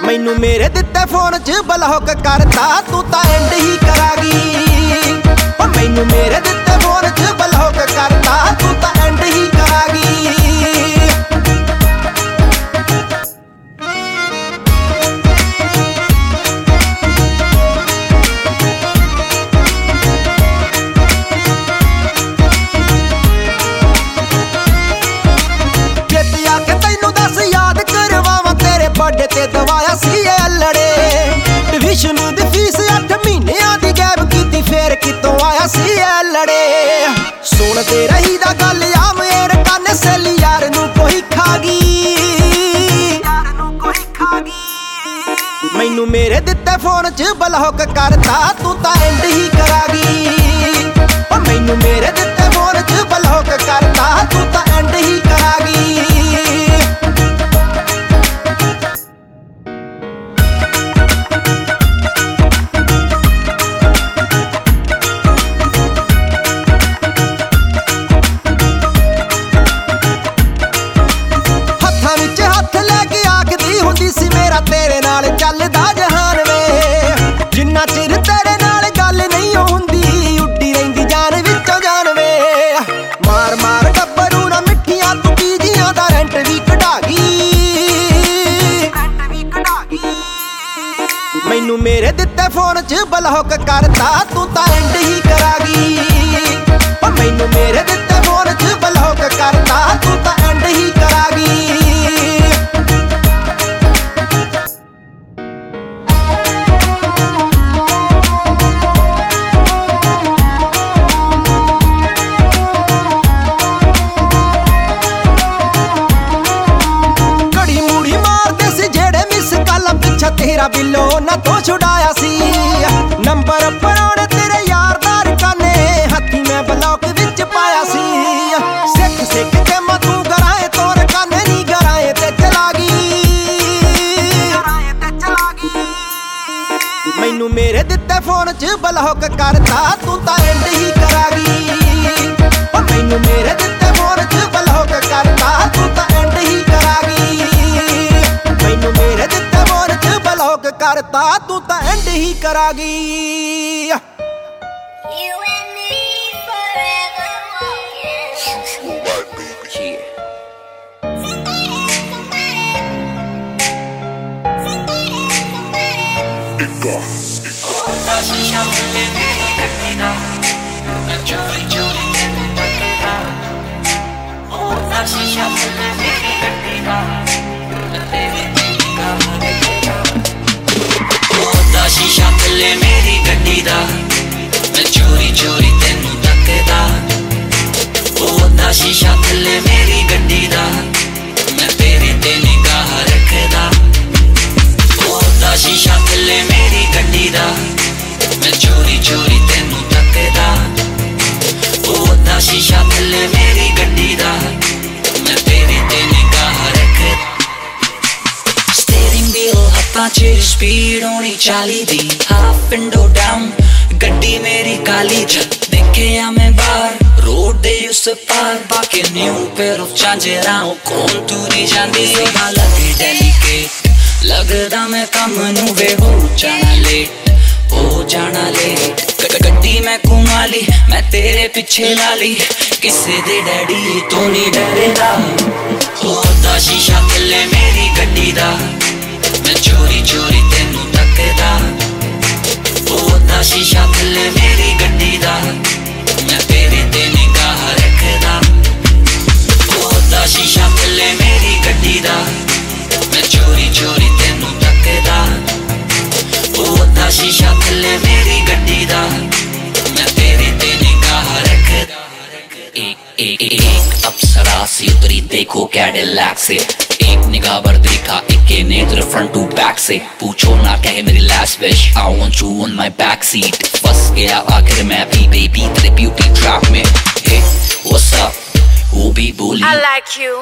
ਮੈਨੂੰ ਮੇਰੇ ਦਿੱਤੇ ਫੋਨ 'ਚ ਬਲੌਕ ਕਰਤਾ, ਤੂੰ ਤਾਂ ਐਂਡ ਹੀ ਕਰਾਗੀ। ਓ ਮੈਨੂੰ ਮੇਰੇ ਦਿੱਤੇ ਫੋਨ 'ਚ ਬਲੌਕ ਕਰਤਾ, ਤੂੰ ਤਾਂ ਤੇਰੇ ਬਰਥਡੇ ਤੇ ਦਵਾਇਆ ਸੀ ਇਹ ਅਲੜੇ। ਟਿਊਸ਼ਨ ਦੀ ਫੀਸ 8 ਮਹੀਨਿਆਂ ਦੀ ਗੈਪ ਕੀਤੀ, ਫੇਰ ਕਿਤੋਂ ਆਇਆ ਸੀ ਇਹ ਲੜੇ ਸੁਣਦੇ ਰਹੀ ਦਾ ਗੱਲ ਆ, ਮੇਰੇ ਕੰਨ ਸੇਲੀ ਯਾਰ ਨੂੰ ਕੋਈ ਖਾ ਗਈ ਯਾਰ ਨੂੰ ਕੋਈ ਖਾ ਗਈ ਮੈਨੂੰ ਮੇਰੇ ਦਿੱਤੇ ਫੋਨ 'ਚ ਬਲੌਕ ਕਰਤਾ, ਤੂੰ ਤਾਂ ਐਂਡ ਹੀ ਕਰਾਗੀ। ਓ ਮੈਨੂੰ ਮੇਰੇ ਦਿੱਤੇ ਫੋਨ 'ਚ ਬਲੌਕ ਕਰਤਾ, ਤੂੰ ਤਾਂ ਐਂਡ ਹੀ ਮੇਰੇ ਦਿੱਤੇ ਫੋਨ 'ਚ ਬਲੌਕ ਕਰਤਾ, ਤੂੰ ਤਾਂ ਐਂਡ ਹੀ ਕਰਾਗੀ। ਓ ਮੈਨੂੰ ਮੇਰੇ ਦਿੱਤੇ ਫੋਨ 'ਚ ਬਲੌਕ ਕਰਤਾ, ਤੂੰ ਤਾਂ ਐਂਡ ਹੀ ਕਰਾਗੀ। ਘੜੀ ਮੂੜੀ ਮਾਰਦੇ ਸੀ ਜਿਹੜੇ ਮਿਸ ਕਾਲਾਂ ਪਿੱਛਾ ਤੇਰਾ ਬਿੱਲੋ ਨਾ ਤੋਂ ਛੁਡਾਇਆ ਕਰਤਾ ਤੂੰ ਤਾਂ ਐਂਡ ਹੀ ਕਰਾਗੀ ਉਹਦਾ ਸ਼ੀਸ਼ਾ ਥੱਲੇ ਮੇਰੀ ਗੱਡੀ ਦਾ। ਮੈਂ ਚੋਰੀ ਚੋਰੀ ਤੈਨੂੰ ਤੱਕਦਾ ਉਹਦਾ ਸ਼ੀਸ਼ਾ ਥੱਲੇ ਮੇਰੀ ਗੱਡੀ ਦਾ। ਮੈਂ ਤੇਰੇ ਤੇ ਨਿਗਾਹ ਰੱਖਦਾ। ਉਹਦਾ ਸ਼ੀਸ਼ਾ ਥੱਲੇ ਮੇਰੀ ਗੱਡੀ ਦਾ। ਮੈਂ ਚੋਰੀ ਚੋਰੀ ਤੈਨੂੰ ਤੱਕਦਾ ਉਹਦਾ ਸ਼ੀਸ਼ਾ ਥੱਲੇ ਮੇਰੀ ਗੱਡੀ ਦਾ। ਮੈਂ ਤੇਰੇ ਤੇ ਨਿਗਾਹ ਰੱਖਦਾ। ਸਟੀਅਰਿੰਗ ਵੀਲ ਹੱਥਾਂ 'ਚ ਸਪੀਡ ਹੋਣੀ ਚਾਲੀ ਦੀ। ਹਾਫ ਵਿੰਡੋ ਡਾਊਨ ਗੱਡੀ ਮੇਰੀ ਕਾਲੀ ਜਦ ਦੇਖਿਆ ਮੈਂ ਬਾਹਰ ਰੋਡ ਦੇ ਉਸ ਪਾਰ। ਬਾਕੀ ਨਿਊ ਪੇਅਰ ਆਫ ਚਾਂਜਰਾਂ ਕੌਣ ਤੁਰੀ ਜਾਂਦੀ ਸਭਾ ਲੱਗੇ ਡੈਲੀਕੇਟ ਲੱਗਦਾ ਮੈਂ ਕੰਮ ਨੂੰ ਵੇ ਹੋ ਜਾਣਾ ਲੇਟ ਹੋ ਜਾਣਾ ਲੇਟ ਗ- ਗੱਡੀ ਮੈਂ ਘੁਮਾ ਲਈ ਮੈਂ ਤੇਰੇ ਪਿੱਛੇ ਲਾ ਲਈ ਕਿਸੇ ਦੇ ਡੈਡੀ ਤੋਂ ਨਹੀਂ ਡਰਦਾ। ਉਹਦਾ ਸ਼ੀਸ਼ਾ ਥੱਲੇ ਮੇਰੀ ਗੱਡੀ ਦਾ। ਹੱਥ ਚੋਰੀ ਚੋਰੀ ਤੈਨੂੰ ਤੱਕਦਾ ਉਹ ਨਾ ਸ਼ੀਸ਼ਾ ਥੱਲੇ ਮੇਰੀ ਗੱਡੀ ਦਾ। ਮੈਂ ਤੇਰੇ ਤੇ ਨਿਗਾਹ ਰੱਖਦਾ। ਉਹ ਨਾ ਸ਼ੀਸ਼ਾ ਥੱਲੇ ਮੇਰੀ ਗੱਡੀ ਦਾ। ਮੈਂ ਚੋਰੀ ਚੋਰੀ ਤੈਨੂੰ ਤੱਕਦਾ ਉਹ ਨਾ ਸ਼ੀਸ਼ਾ ਥੱਲੇ ਮੇਰੀ ਗੱਡੀ ਦਾ। ਮੈਂ ਤੇਰੇ ਤੇ ਨਿਗਾਹ ਰੱਖਦਾ। ਇੱਕ ਇੱਕ ਇੱਕ ਅਪਸਰਾ ਸੀ ਉਤਰੀ, ਦੇਖੋ ਕੈਡਿਲੈਕ ਸੇ एक निगाह भर देखा एक के नेत्र फ्रंट टू बैक से। पूछो ना कहे मेरी last wish I want you on my back seat फंस गया आखिर मैं भी बेबी तेरे ब्यूटी ट्रैप में। हे व्हाट्स अप वो भी बोली I like you.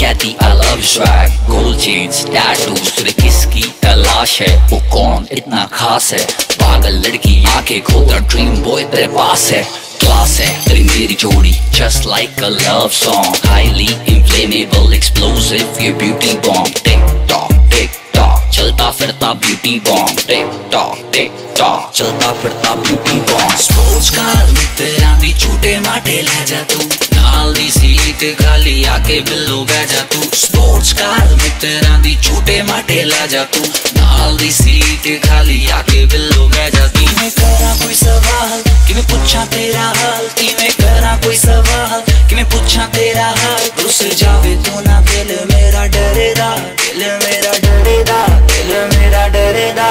कहती I love swag gold chains tattoos तुझे किसकी तलाश है? वो कौन इतना खास है? पागल लड़की आँखें खोलता ड्रीम बॉय तेरे पास है। क्लास है तेरी मेरी जोड़ी just like a love song highly inflammable explosive your beauty bomb tick tock tick tock ਚਲਦਾ ਫਿਰਦਾ beauty bomb tick tock tick tock ਚਲਦਾ ਫਿਰਦਾ ਬਿਊਟੀ ਬੌਂਬ ਸਪੋਰਟਸ ਕਾਰ ਮਿੱਤਰਾਂ ਦੀ ਛੋਟੇ ਮਾਟੇ ਲੈ ਜਾ ਤੂੰ। ਨਾਲ ਦੀ ਸੀਟ ਖਾਲੀ ਆ ਕੇ ਬਿੱਲੋ ਬਹਿ ਜਾ ਤੂੰ। ਸਪੋਰਟਸ ਕਾਰ ਮਿੱਤਰਾਂ ਦੀ ਛੋਟੇ ਮਾਟੇ ਲੈ ਜਾ ਤੂੰ। ਨਾਲ ਦੀ ਸੀਟ ਖਾਲੀ ਆ ਕੇ ਬਿੱਲੋ ਬਹਿ ਜਾ ਤੂੰ। ਮੈਂ ਕਰਾਂ ਕੋਈ ਸਵਾਲ? ਕਿਵੇਂ ਪੁੱਛਾਂ ਤੇਰਾ ਹਾਲ? ਕਿਵੇਂ ਕਰਾਂ ਕੋਈ ਸਵਾਲ? ਕਿਵੇਂ ਪੁੱਛਾਂ ਤੇਰਾ ਹਾਲ? ਰੁੱਸ ਜਾਵੇ ਤੂੰ ਨਾ ਦਿਲ, ਮੇਰਾ ਡਰੇਦਾ। ਦਿਲ, ਮੇਰਾ ਡਰੇਦਾ ਦਿਲ ਮੇਰਾ ਡਰੇਦਾ।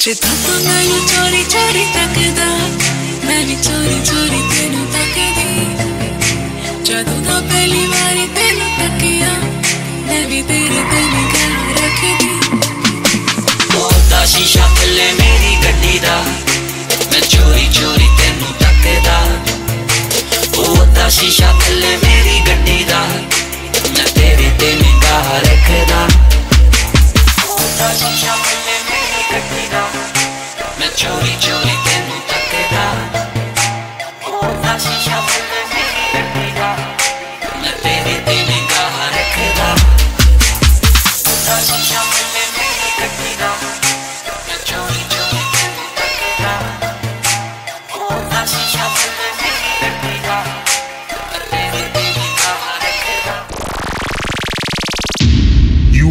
ਜਿੱਦਾਂ ਤੂੰ ਮੈਨੂੰ ਚੋਰੀ ਚੋਰੀ ਤੱਕਦਾ ਮੈਂ ਵੀ ਚੋਰੀ ਚੋਰੀ ਤੈਨੂੰ ਤੱਕਦੀ। ਜਦੋਂ ਦਾ ਪਹਿਲੀ ਵਾਰੀ ਤੈਨੂੰ ਤੱਕਿਆ ਮੈਂ ਵੀ ਤੇਰੇ ਤੇ ਨਿਗਾਹ ਰੱਖਦੀ। ਉਹਦਾ ਸ਼ੀਸ਼ਾ ਥੱਲੇ ਮੇਰੀ ਗੱਡੀ ਦਾ ਮੈਂ ਚੋਰੀ ਚੋਰੀ ਤੈਨੂੰ ਤੱਕਦਾ। ਉਹਦਾ ਸ਼ੀਸ਼ਾ ਥੱਲੇ ਮੇਰੀ ਗੱਡੀ ਦਾ ਮੈਂ ਤੇਰੇ ਤੇ ਨਿਗਾਹ ਰੱਖਦਾ। ਉਹਦਾ ਸ਼ੀਸ਼ਾ ਥੱਲੇ ਮੇਰੀ ਗੱਡੀ ਦਾ ਮੈਂ ਚੋਰੀ ਚੋਰੀ ਤੈਨੂੰ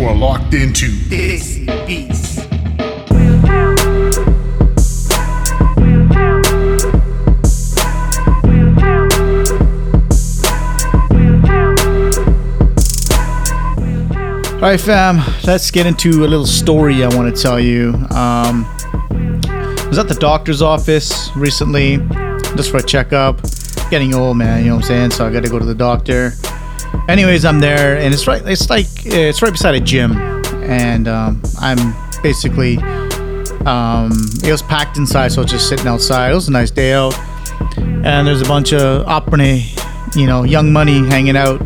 You are locked into Desi Beats. All right, fam. Let's get into a little story I want to tell you. Um, I was at the doctor's office recently, just for a checkup. Getting old, man. You know what I'm saying? So I got to go to the doctor. Anyways, I'm there, and it's right. It's like it's right beside a gym, and um, I'm basically. Um, it was packed inside, so I was just sitting outside. It was a nice day out, and there's a bunch of operne, you know, young money hanging out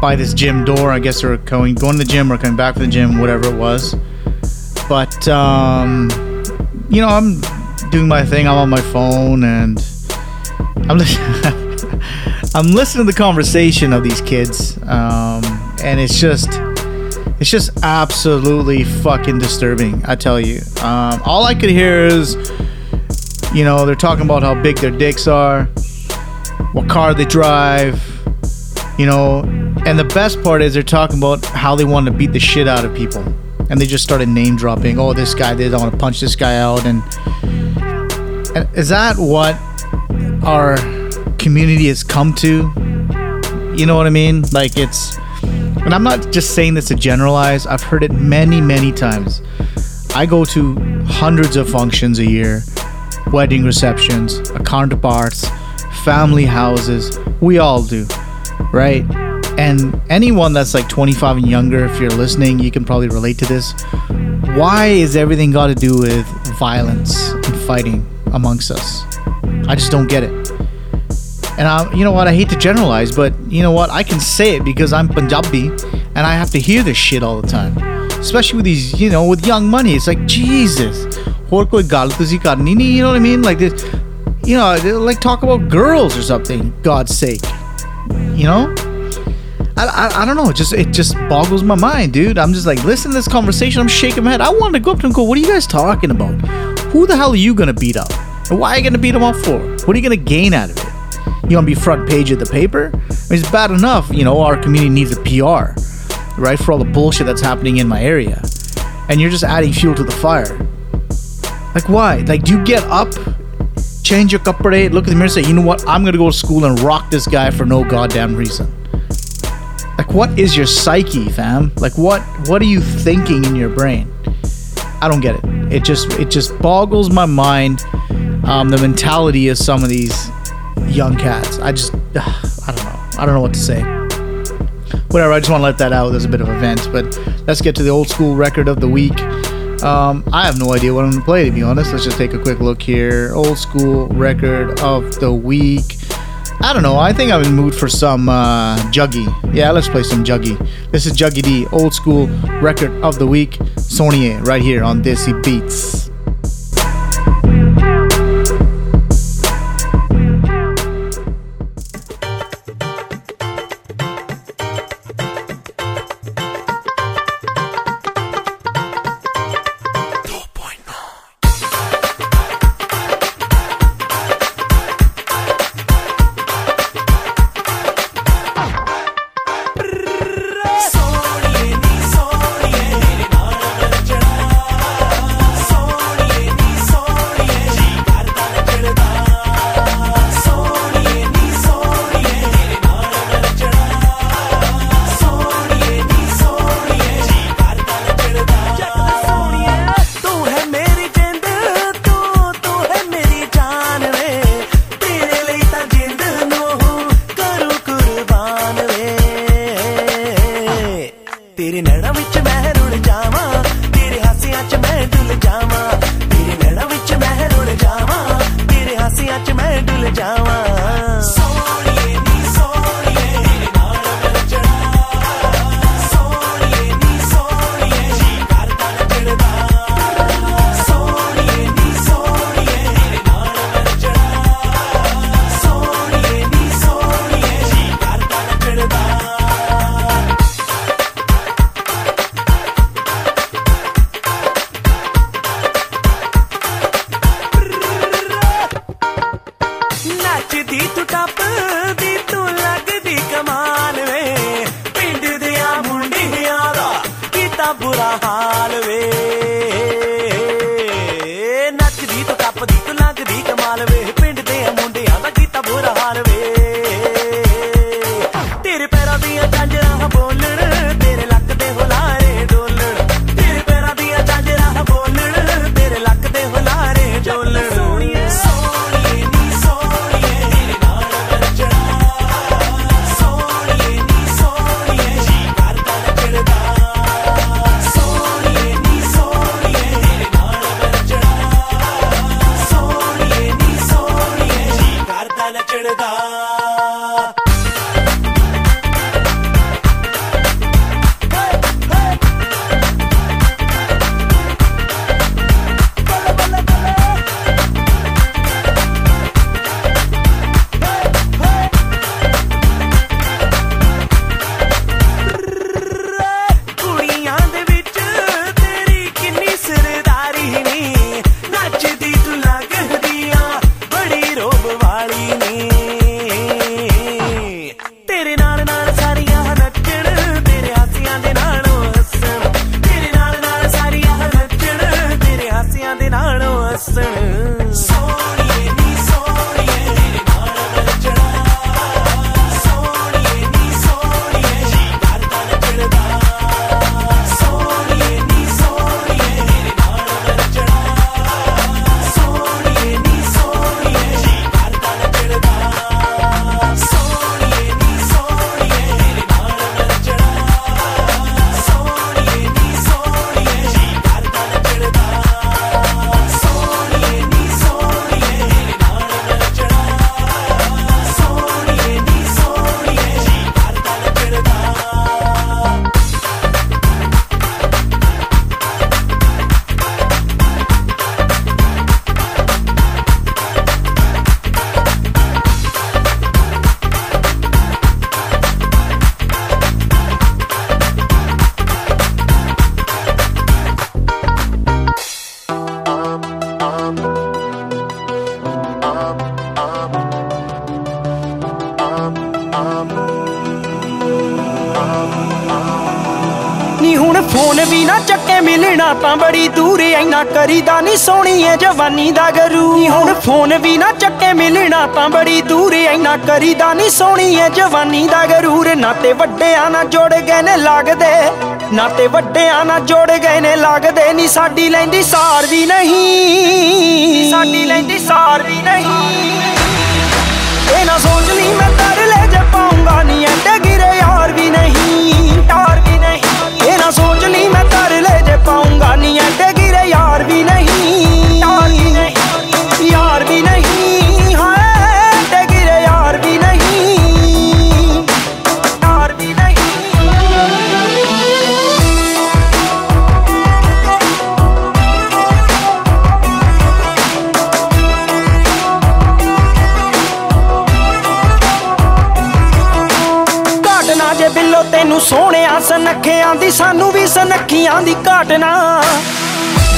by this gym door. I guess they're going going to the gym or coming back from the gym, whatever it was. But um, you know, I'm doing my thing. I'm on my phone and I'm listening. I'm listening to the conversation of these kids, um, and it's just it's just absolutely fucking disturbing. I tell you. Um, all I could hear is, you know, they're talking about how big their dicks are, what car they drive, you know, and the best part is they're talking about how they want to beat the shit out of people. And they just started name dropping. Oh, this guy did. I want to punch this guy out. And, and is that what our community has come to? You know what I mean? Like it's, and I'm not just saying this to generalize. I've heard it many, many times. I go to hundreds of functions a year, wedding receptions, counterparts, family houses. We all do, right? And anyone that's like 25 and younger, if you're listening, you can probably relate to this. Why is everything got to do with violence and fighting amongst us? I just don't get it. And I, you know what? I hate to generalize, but you know what? I can say it because I'm Punjabi, and I have to hear this shit all the time. Especially with these, you know, with Young Money. It's like Jesus, hor koi. You know what I mean? Like this, you know, like talk about girls or something. God's sake, you know. I, I, I, don't know. It just it just boggles my mind, dude. I'm just like, listen to this conversation. I'm shaking my head. I wanted to go up to him and go, "What are you guys talking about? Who the hell are you gonna beat up? And why are you gonna beat him up for? What are you gonna gain out of it?" You want to be front page of the paper? I mean, it's bad enough, you know. Our community needs a PR, right, for all the bullshit that's happening in my area, and you're just adding fuel to the fire. Like why? Like, do you get up, change your kapade, look in the mirror, say, "You know what? I'm gonna go to school and rock this guy for no goddamn reason." Like, what is your psyche, fam? Like, what what are you thinking in your brain? I don't get it. It just it just boggles my mind. Um, the mentality of some of these young cats. I just, ugh, I don't know. I don't know what to say. Whatever. I just want to let that out. There's a bit of a vent, but let's get to the old school record of the week. Um, I have no idea what I'm gonna play to be honest. Let's just take a quick look here. Old school record of the week. I don't know. I think I'm in mood for some uh, Juggy. Yeah, let's play some Juggy. This is Juggy D, old school record of the week, Soniaye, right here on Desi Beats. ਨੀ ਹੁਣ phone ਵੀ ਨਾ ਚੱਕੇ ਮਿਲਣਾ ਤਾਂ ਬੜੀ ਦੂਰ ਐਨਾ ਕਰੀਦਾ ਨੀ ਸੋਹਣੀ ਐ ਜਵਾਨੀ ਦਾ ਗਰੂ। ਨੀ ਹੁਣ ਫੋਨ ਵੀ ਨਾ ਚੱਕੇ ਮਿਲਣਾ ਤਾਂ ਬੜੀ ਦੂਰ ਐਨਾ ਕਰੀਦਾ ਨੀ ਸੋਹਣੀ ਐ ਜਵਾਨੀ ਦਾ ਗਰੂਰ। ਨਾਤੇ ਵੱਡਿਆਂ ਨਾਲ ਜੋੜ ਗਏ ਨੇ ਲੱਗਦੇ ਨਾਤੇ ਵੱਡਿਆਂ ਨਾਲ ਜੋੜ ਗਏ ਨੇ ਲੱਗਦੇ। ਨੀ ਸਾਡੀ ਲੈਂਦੀ ਸਾਰ ਵੀ ਨਹੀਂ। ਸਾਡੀ ਲੈਂਦੀ ਸਾਰ ਵੀ ਨਹੀਂ। ਇਹ ਨਾ ਸੋਚ ਲਈ ਮੈਂ ਤਰ ਲੈ ਜੇ ਪਾਉਂਗਾ ਨੀ ਐਡੇ ਗਿਰੇ ਯਾਰ ਵੀ ਨਹੀਂ। ਨਾ ਸੋਚ ਨਹੀਂ ਮੈਂ ਧਰ ਲੈ ਜੇ ਪਾਉਂਗਾ ਨੀ ਐਡੇ। ਸਾਨੂੰ ਵੀ ਸਨੱਖੀਆਂ ਦੀ ਘਾਟ ਨਾ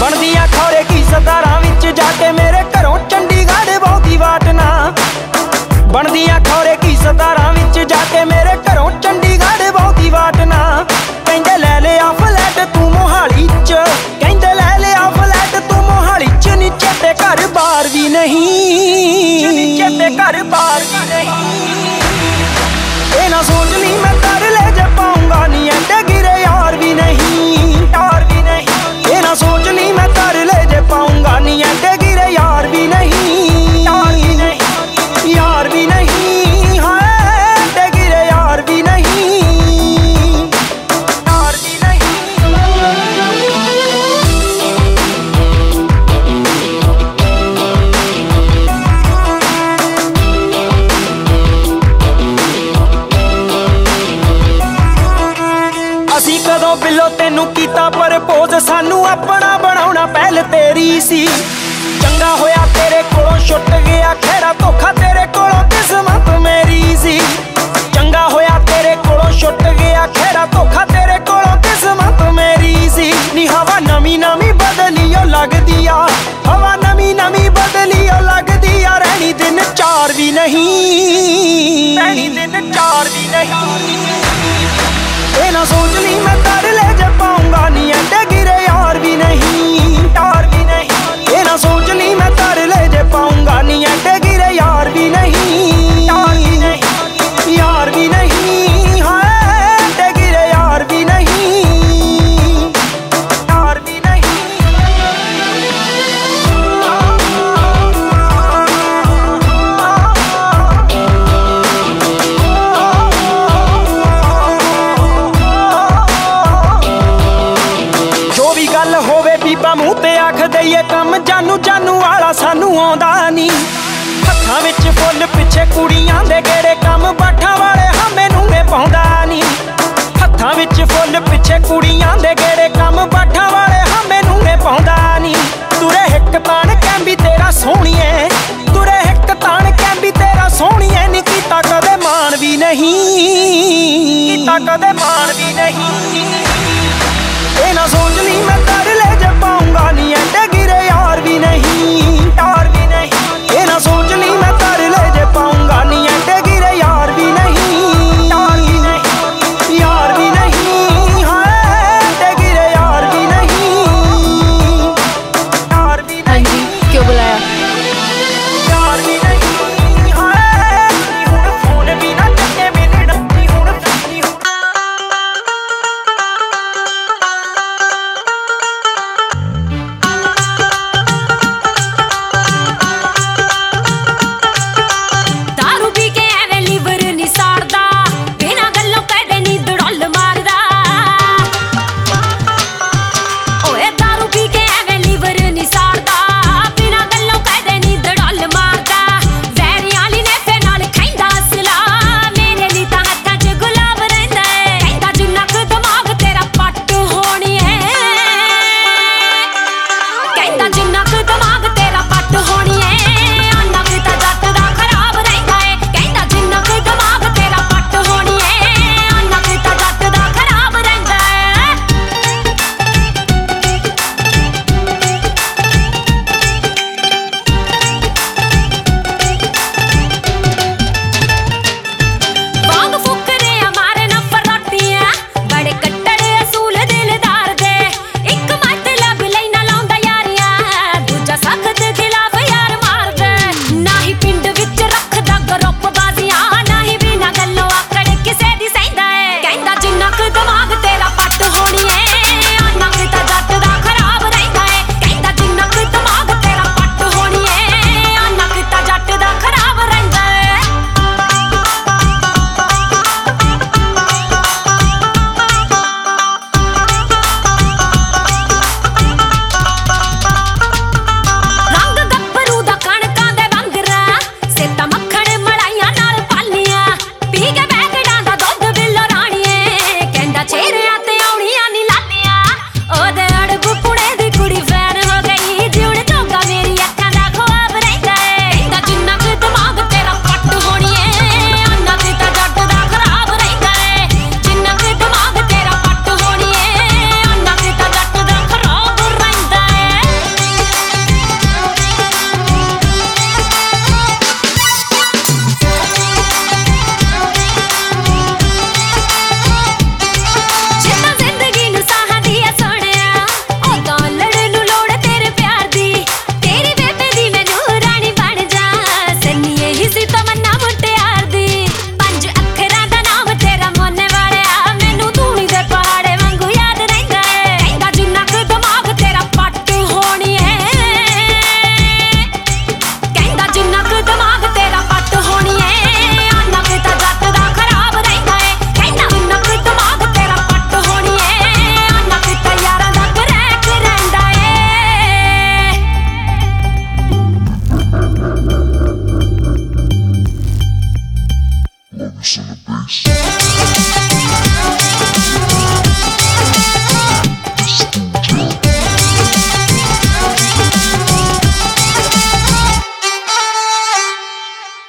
ਬਣਦੀਆਂ ਖੌਰੇ ਕੀ ਸਦਾਰਾਂ ਵਿੱਚ ਜਾ ਕੇ ਮੇਰੇ ਘਰੋਂ ਚੰਡੀਗੜ੍ਹ ਬਹੁਤੀ ਵਾਟ ਨਾ ਬਣਦੀਆਂ ਖੌਰੇ ਕੀ ਸਦਾਰਾਂ ਵਿੱਚ ਜਾ ਕੇ ਮੇਰੇ ਘਰੋਂ ਚੰਡੀਗੜ੍ਹ ਬਹੁਤੀ ਵਾਟ ਨਾ ਕਹਿੰਦੇ ਲੈ ਲਿਆ ਫਲੈਟ ਤੂੰ ਮੋਹਾਲੀ ਚ। ਕਹਿੰਦੇ ਲੈ ਲਿਆ ਫਲੈਟ ਤੂੰ ਮੋਹਾਲੀ ਚ। ਨੀਚੇ ਤੇ ਘਰ ਬਾਰ ਵੀ ਨਹੀਂ। ਨੀਚੇ ਤੇ ਘਰ ਬਾਰ ਵੀ ਨਹੀਂ। ਇਹ ਨਾ ਸੋਚ ਲਈ ਮੈਂ ਕਰ ਲੈ ਜੇ। ਸੋਚ ਲਈ ਮੈਂ ਕਰ ਲੈ ਜੇ ਪਾਉਂਗਾ ਨਹੀਂ ਐਡੇ ਤੇਰੀ ਸੀ। ਚੰਗਾ ਹੋਇਆ ਤੇਰੇ ਕੋਲੋਂ ਛੁੱਟ ਗਿਆ ਖੈਰਾ ਧੋਖਾ ਤੇਰੇ ਕੋਲੋਂ ਕਿਸਮਤ ਮੇਰੀ ਸੀ। ਚੰਗਾ ਹੋਇਆ ਤੇਰੇ ਕੋਲੋਂ ਛੁੱਟ ਗਿਆ ਖੈਰਾ ਧੋਖਾ ਤੇਰੇ ਕੋਲੋਂ ਕਿਸਮਤ ਮੇਰੀ ਸੀ। ਨੀ ਹਵਾ ਨਵੀਂ ਨਵੀਂ ਬਦਲੀਓ ਲੱਗਦੀ ਆ ਹਵਾ ਨਵੀਂ ਨਵੀਂ ਬਦਲੀਓ ਲੱਗਦੀ ਆ ਰਹਿਣੀ ਦਿਨ ਚਾਰ ਵੀ ਨਹੀਂ। ਰਹਿਣੀ ਦਿਨ ਚਾਰ ਵੀ ਨਹੀਂ। ਇਹ ਨਾ ਸੋਚ ਲਈ ਮੈਂ ਕਰ ਲੈ ਜੇ ਪਾਉਂਗਾ ਨਹੀਂ ਐਡੇ ਗਿਰੇ ਯਾਰ ਵੀ ਨਹੀਂ। ਨਾ ਸੋਚ ਲਈ ਮੈਂ ਕਰ ਲੈ ਜੇ ਪਾਉਂਗਾ ਨਹੀਂ ਐਡੇ ਗਿਰੇ ਯਾਰ ਵੀ ਨਹੀਂ। ਯਾਰ ਵੀ ਨਹੀਂ। ਯਾਰ ਆਉਂਦਾ ਨਹੀਂ ਹੱਥਾਂ ਵਿੱਚ ਫੁੱਲ ਪਿੱਛੇ ਕੁੜੀਆਂ ਦੇ ਗੇੜੇ ਕੰਮ ਬਾਠਾਂ ਵਾਲੇ ਹਾਮੇ ਨੂੰ ਨੇ ਪਾਉਂਦਾ ਨਹੀਂ ਹੱਥਾਂ ਵਿੱਚ ਫੁੱਲ ਪਿੱਛੇ ਕੁੜੀਆਂ ਦੇ ਗੇੜੇ ਕੰਮ ਬਾਠਾਂ ਵਾਲੇ ਹਾਮੇ ਨੂੰ ਨੇ ਪਾਉਂਦਾ ਨਹੀਂ ਤੁਰੇ ਹਿੱਕ ਤਾਣ ਕੈਂਬੀ ਤੇਰਾ ਸੋਹਣੀਏ। ਤੁਰੇ ਹਿੱਕ ਤਾਣ ਕੈਂਬੀ ਤੇਰਾ ਸੋਹਣੀਏ। ਨਹੀਂ ਕੀਤਾ ਕਦੇ ਮਾਣ ਵੀ ਨਹੀਂ। ਕੀਤਾ ਕਦੇ ਮਾਣ ਵੀ ਨਹੀਂ। ਇਹ ਨਾ ਸੋਚ ਲਈ ਮੈਂ ਕਰ ਲੈ।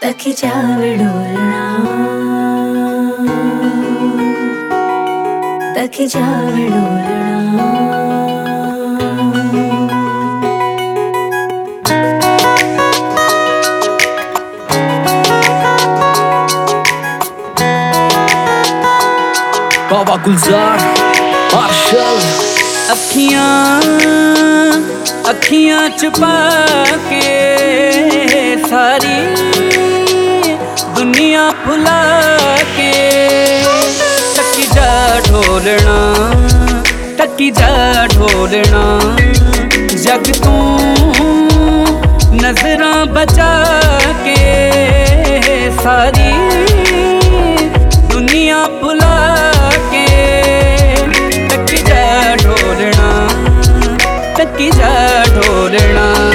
तक जावे डोलना तक जावे डोलना बाबा गुलजार मार्शल। अखियाँ अखियाँ छुपा के सारी ਯਾਰੀਆਂ ਭੁਲਾ ਕੇ। ਟੱਕੀ ਦਾ ਢੋਲਣਾ, ਟੱਕੀ ਦਾ ਢੋਲਣਾ। ਜਗ ਤੂੰ ਨਜ਼ਰਾਂ ਬਚਾ ਕੇ, ਸਾਰੀ ਦੁਨੀਆ ਭੁਲਾ ਕੇ। ਟੱਕੀ ਦਾ ਢੋਲਣਾ, ਟੱਕੀ ਦਾ ਢੋਲਣਾ।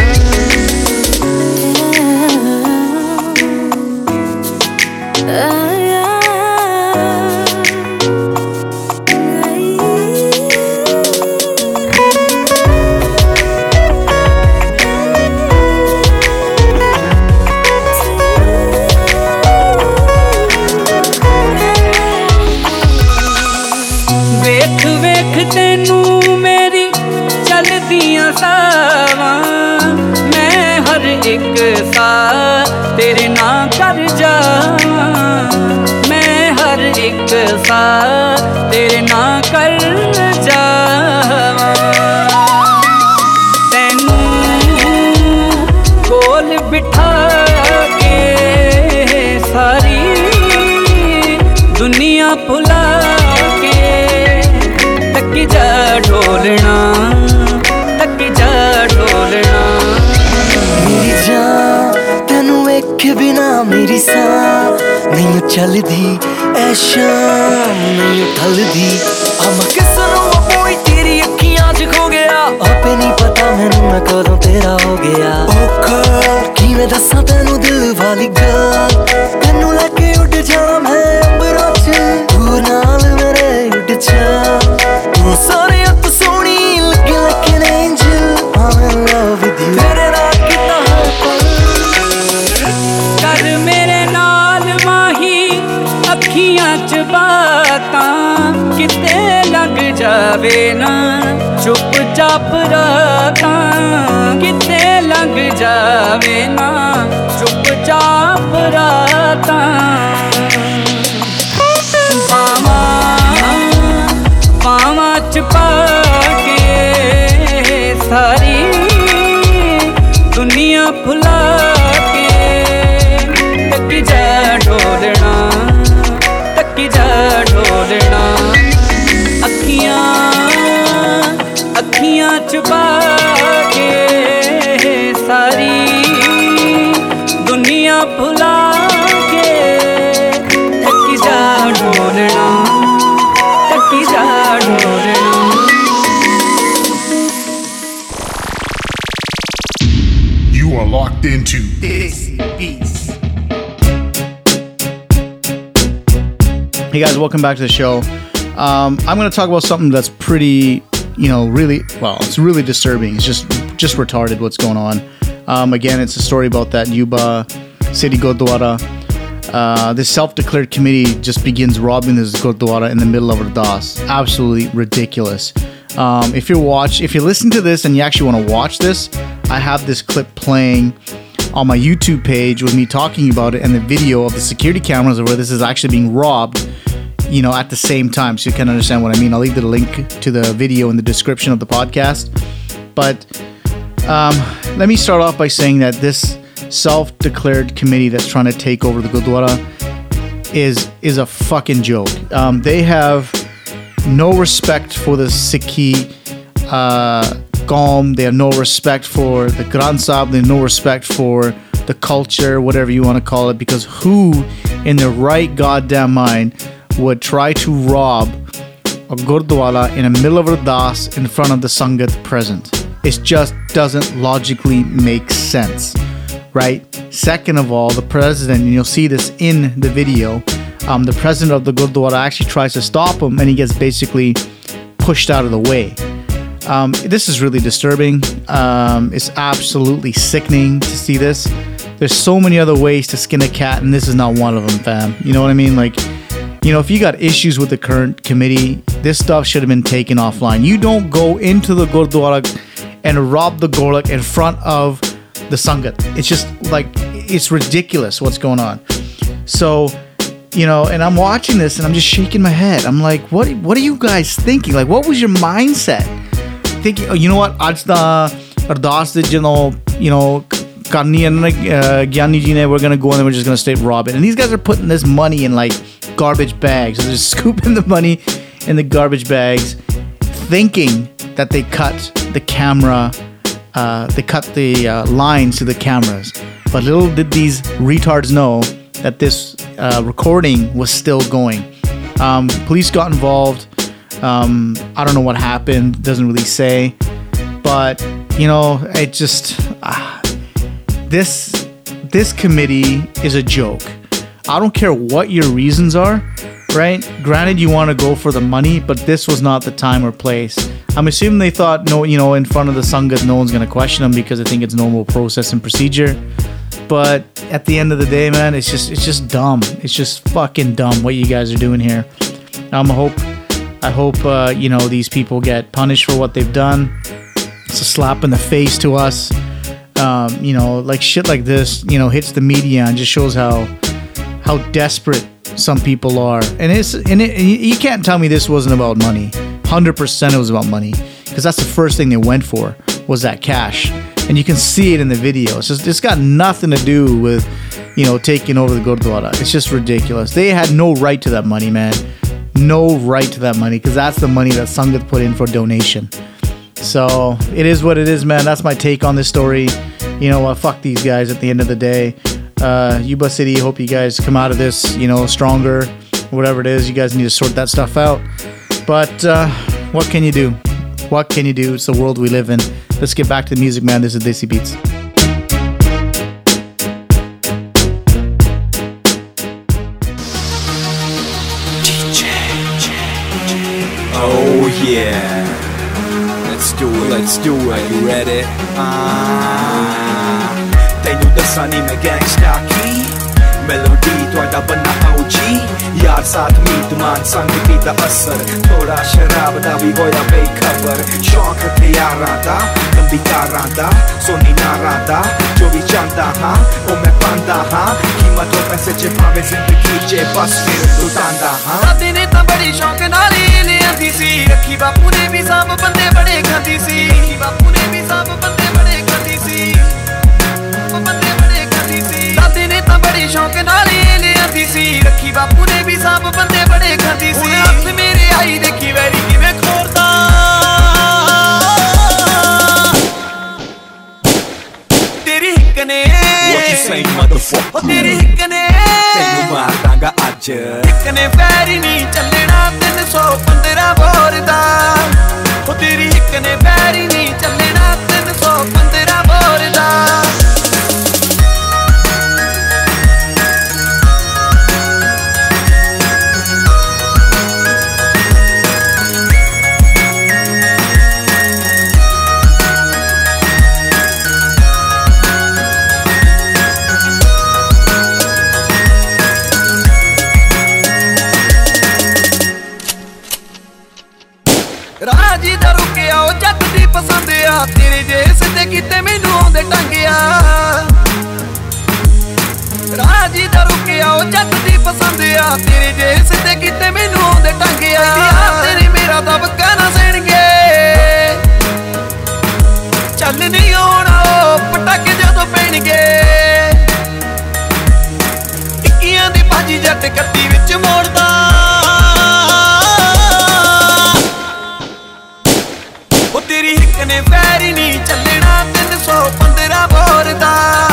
ਮੇਰੀ ਸਾਹ ਨਹੀਂ ਚੱਲਦੀ ਐ ਸ਼ਾਮ ਨਹੀਂ ਠਲਦੀ ਅਮ ਕਿਸ ਨੂੰ ਆਪੋਈ ਤੇਰੀ ਅੱਖੀਆਂ 'ਚ ਖੋ ਗਿਆ। ਆਪੇ ਨਹੀਂ ਪਤਾ ਮੈਨੂੰ ਮੈਂ ਕਦੋਂ ਤੇਰਾ ਹੋ ਗਿਆ। ਔਖਾ, ਕਿਵੇਂ ਦੱਸਾਂ ਤੈਨੂੰ ਦਿਲ ਵਾਲੀ ਗੱਲ? ਤੈਨੂੰ ਲੈ ਕੇ ਉੱਡ ਜਾਣਾ ਮੈਂ ਅੰਬਰਾਂ 'ਚ। ਤੂੰ ਨਾਲ ਮੇਰੇ ਉੱਡ ਜਾ। ਤੂੰ ਸਾਰਿਆਂ ਜਾਵੇ ਨਾ ਚੁੱਪ ਚਾਪ ਰਾਤਾਂ ਪਾਵਾਂ ਪਾਵਾਂ locked into Desi Beats. Hey guys, welcome back to the show. Um, I'm going to talk about something that's pretty, you know, really well. It's really disturbing. It's just just retarded what's going on. Um, again, it's a story about that Yuba City Gurdwara. Uh, this self-declared committee just begins robbing this Gurdwara in the middle of Ardas. Absolutely ridiculous. Um, if you're watch, if you listen to this and you actually want to watch this, I have this clip playing on my YouTube page with me talking about it and the video of the security cameras of where this is actually being robbed, you know, at the same time. So you can understand what I mean. I'll leave the link to the video in the description of the podcast. But um, let me start off by saying that this self-declared committee that's trying to take over the Gurdwara is is a fucking joke. Um, they have no respect for the Sikhi uh. They have no respect for the Granth Sahib. They have no respect for the culture, whatever you want to call it. Because who, in their right goddamn mind, would try to rob a Gurdwara in the middle of Ardas in front of the Sangat present? It just doesn't logically make sense, right? Second of all, the president, and you'll see this in the video, um, the president of the Gurdwara actually tries to stop him, and he gets basically pushed out of the way. Um, this is really disturbing. Um, it's absolutely sickening to see this. There's so many other ways to skin a cat, and this is not one of them, fam. You know what I mean? Like, you know, if you got issues with the current committee, this stuff should have been taken offline. You don't go into the Gurdwara and rob the Golak in front of the Sangat. It's just like, it's ridiculous what's going on. So, you know, and I'm watching this and I'm just shaking my head. I'm like, what what are you guys thinking? Like, what was your mindset? Thinking, oh, you know what, आज ardaas the you know, you know, Karni and uh, Gyani ji ne, we're gonna go and then we're just gonna stay robbing. And these guys are putting this money in like garbage bags. They're just scooping the money in the garbage bags, thinking that they cut the camera, uh, they cut the uh, lines to the cameras. But little did these retards know that this uh, recording was still going. Um, police got involved. Um, I don't know what happened. Doesn't really say. But you know, it just ah, this this committee is a joke. I don't care what your reasons are, right? Granted, you want to go for the money, but this was not the time or place. I'm assuming they thought no, you know, in front of the Sangat, no one's gonna question them because I think it's normal process and procedure. But at the end of the day, man, it's just it's just dumb. It's just fucking dumb what you guys are doing here. I'm hope I hope uh, you know these people get punished for what they've done. It's a slap in the face to us. Um, you know, like shit like this, you know, hits the media and just shows how how desperate some people are. And it's and it, you can't tell me this wasn't about money. Hundred percent, it was about money because that's the first thing they went for was that cash. And you can see it in the video. It's just it's got nothing to do with you know taking over the Gurdwara. It's just ridiculous. They had no right to that money, man. No right to that money because that's the money that Sangat put in for donation. So it is what it is, man. That's my take on this story. You know what? fuck these guys at the end of the day. Uh, Yuba City, hope you guys come out of this, you know, stronger. Whatever it is, you guys need to sort that stuff out. But uh, what can you do? What can you do? It's the world we live in. Let's get back to the music, man. This is Desi Beats. DJ. Oh yeah. Let's do it. Let's do it. Are you ready? Ah. Tenho they knew the sunny gangsta key. Melody ਤੁਹਾਡਾ ਬੰਨਾ OG ਯਾਰ ਸਾਥ ਮੀਤ ਮਾਨ ਸੰਗਤੀ ਦਾ ਅਸਰ ਥੋੜਾ ਸ਼ਰਾਬ ਦਾ ਵੀ ਹੋਇਆ ਬੇਖਬਰ ਸ਼ੌਕ ਹਥਿਆਰਾਂ ਦਾ ਲੰਬੀ ਕਾਰਾਂ ਦਾ ਸੋਨੀ ਨਾਰਾਂ ਦਾ ਜੋ ਵੀ ਚਾਹੁੰਦਾ ਹਾਂ ਉਹ ਮੈਂ ਪਾਉਂਦਾ ਹਾਂ ਕੀਮਤੋਂ ਪੈਸੇ ਚ ਭਾਵੇਂ ਜ਼ਿੰਦਗੀ ਚ ਬਸ ਫਿਰ ਲੁਟਾਉਂਦਾ ਹਾਂ ਦਾਦੀ ਨੇ ਤਾਂ ਬੜੀ ਸ਼ੌਕ ਨਾਲ ਹੀ ਲਿਆਂਦੀ ਸੀ ਰੱਖੀ ਬਾਪੂ ਨੇ ਵੀ ਸਾਂਭ ਬੰਦੇ ਬੜੇ ਖਾਂਦੀ ਸੀ ਰੱਖੀ ਬਾਪੂ ਨੇ ਵੀ ਸਾਂਭ ਬੰਦੇ ਬੜੀ ਸ਼ੌਕ ਨਾਲ ਲਿਆਂਦੀ ਸੀ ਰੱਖੀ। ਬਾਪੂ ਨੇ ਵੀ ਸਾਂਭ ਬੰਦੇ ਬੜੇ ਖਾਂਦੀ ਸੀ। ਹੱਥ ਮੇਰੇ ਆਈ ਦੇਖੀ ਵੈਰੀ ਕਿਵੇਂ ਖੋਰਦਾ ਤੇਰੀ ਹਿੱਕ ਨੇ What you say, motherfucker? ਉਹ ਤੇਰੀ ਹਿੱਕ ਨੇ ਤੈਨੂੰ ਮਾਰ ਦਾਂਗਾ ਅੱਜ। ਇੱਕ ਨੇ ਪੈਰੀ ਨਹੀਂ ਚੱਲਣਾ 315 ਬੋਰ ਦਾ। ਉਹ ਤੇਰੀ ਇੱਕ ਨੇ ਪੈਰੀ ਨਹੀਂ ਚੱਲਣਾ। ਟੰਗਿਆ। ਰਾਜੀ ਦਾ ਰੁਕਿਆ ਉਹ ਜੱਟ ਦੀ ਪਸੰਦ ਆ। ਤੇਰੇ ਜੇ ਸਿੱਧੇ ਕਿਤੇ ਮੈਨੂੰ ਆਉਂਦੇ ਟੰਗਿਆ। ਤੇਰੇ ਮੇਰਾ ਦਬਕਾ ਨਾ ਸਣਗੇ ਚੱਲ ਨਹੀਂ ਆਉਣਾ ਪਟਾਕੇ ਜਦੋਂ ਪੈਣਗੇ। ਟਿੱਕੀਆਂ ਦੀ ਭਾਜੀ ਜੱਟ ਕੱਤੀ ਵਿੱਚ ਮੋੜਦਾ। ਉਹ ਤੇਰੀ ਹਿੱਕ ਨੇ ਪੈਰੀ ਨਹੀਂ ਚੱਲਣਾ। 315 ਬੋਰ ਦਾ।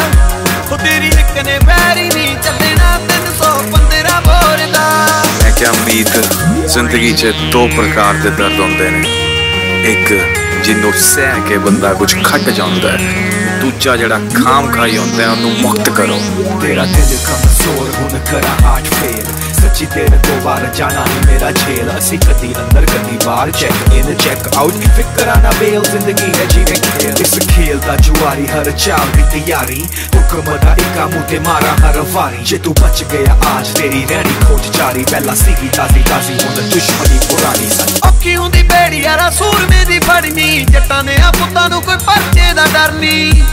ਉਹ ਤੇਰੀ ਹਿੱਕ ਨੇ ਪੈਰੀ ਨਹੀਂ ਚੱਲਣਾ 315 ਬੋਰ ਦਾ। ਮੈਂ ਕਿਹਾ ਉਮੀਦ ਜ਼ਿੰਦਗੀ 'ਚ ਦੋ ਪ੍ਰਕਾਰ ਦੇ ਦਰਦ ਹੁੰਦੇ ਨੇ। ਇੱਕ ਜਿਹਨੂੰ ਸਹਿ ਕੇ ਬੰਦਾ ਕੁਝ ਖੱਟ ਜਾਂਦਾ ਹੈ। ਦੂਜਾ ਜਿਹੜਾ ਖਾਮ ਖਾਈ ਹੁੰਦਾ ਹੈ, ਉਹਨੂੰ ਮੁਕਤ ਕਰੋ। ਤੇਰਾ ਦਿਲ ਕਮਜ਼ੋਰ ਹੁਣ ਕਰਾ ਹਾਰਟ ਫੇਲ ਸੱਚੀ ਤੇਰੇ ਤੋਂ ਬਾਹਰ ਜਾਣਾ ਨਹੀਂ ਮੇਰਾ ਝੇਲ ਅਸੀਂ ਕਦੀ ਅੰਦਰ, ਕਦੀ ਬਾਹਰ ਚੈੱਕ ਇਨ ਚੈੱਕ ਆਊਟ ਫਿਕਰਾਂ ਨਾ ਬੇਲ ਜ਼ਿੰਦਗੀ ਹੈ ਜਿਵੇਂ ਖੇਲ। ਇਸ ਖੇਲ ਦਾ ਜੁਆਰੀ, ਹਰ ਚਾਲ ਦੀ ਤਿਆਰੀ। ਹੁਕਮ ਦਾ ਇੱਕਾ ਮੂੰਹ ਤੇ ਮਾਰਾ ਹਰ ਵਾਰੀ। ਜੇ ਤੂੰ ਬਚ ਗਿਆ ਆਜ, ਤੇਰੀ ਰਹਿਣੀ ਖੋਜ ਜਾਰੀ ਪਹਿਲਾਂ ਸੀਗੀ ਤਾਜ਼ੀ ਤਾਜ਼ੀ, ਹੁਣ ਦੁਸ਼ਮਣੀ ਪੁਰਾਣੀ ਸੱਚ ਔਖੀ ਹੁੰਦੀ ਬੇੜੀ, ਯਾਰਾ ਸੂਰਮੇ ਦੀ ਫੜਨੀ ਜੱਟਾਂ ਨੇ ਆ ਪੁੱਤਾਂ ਨੂੰ ਕੋਈ ਪਰਚੇ ਦਾ ਡਰ ਨਹੀਂ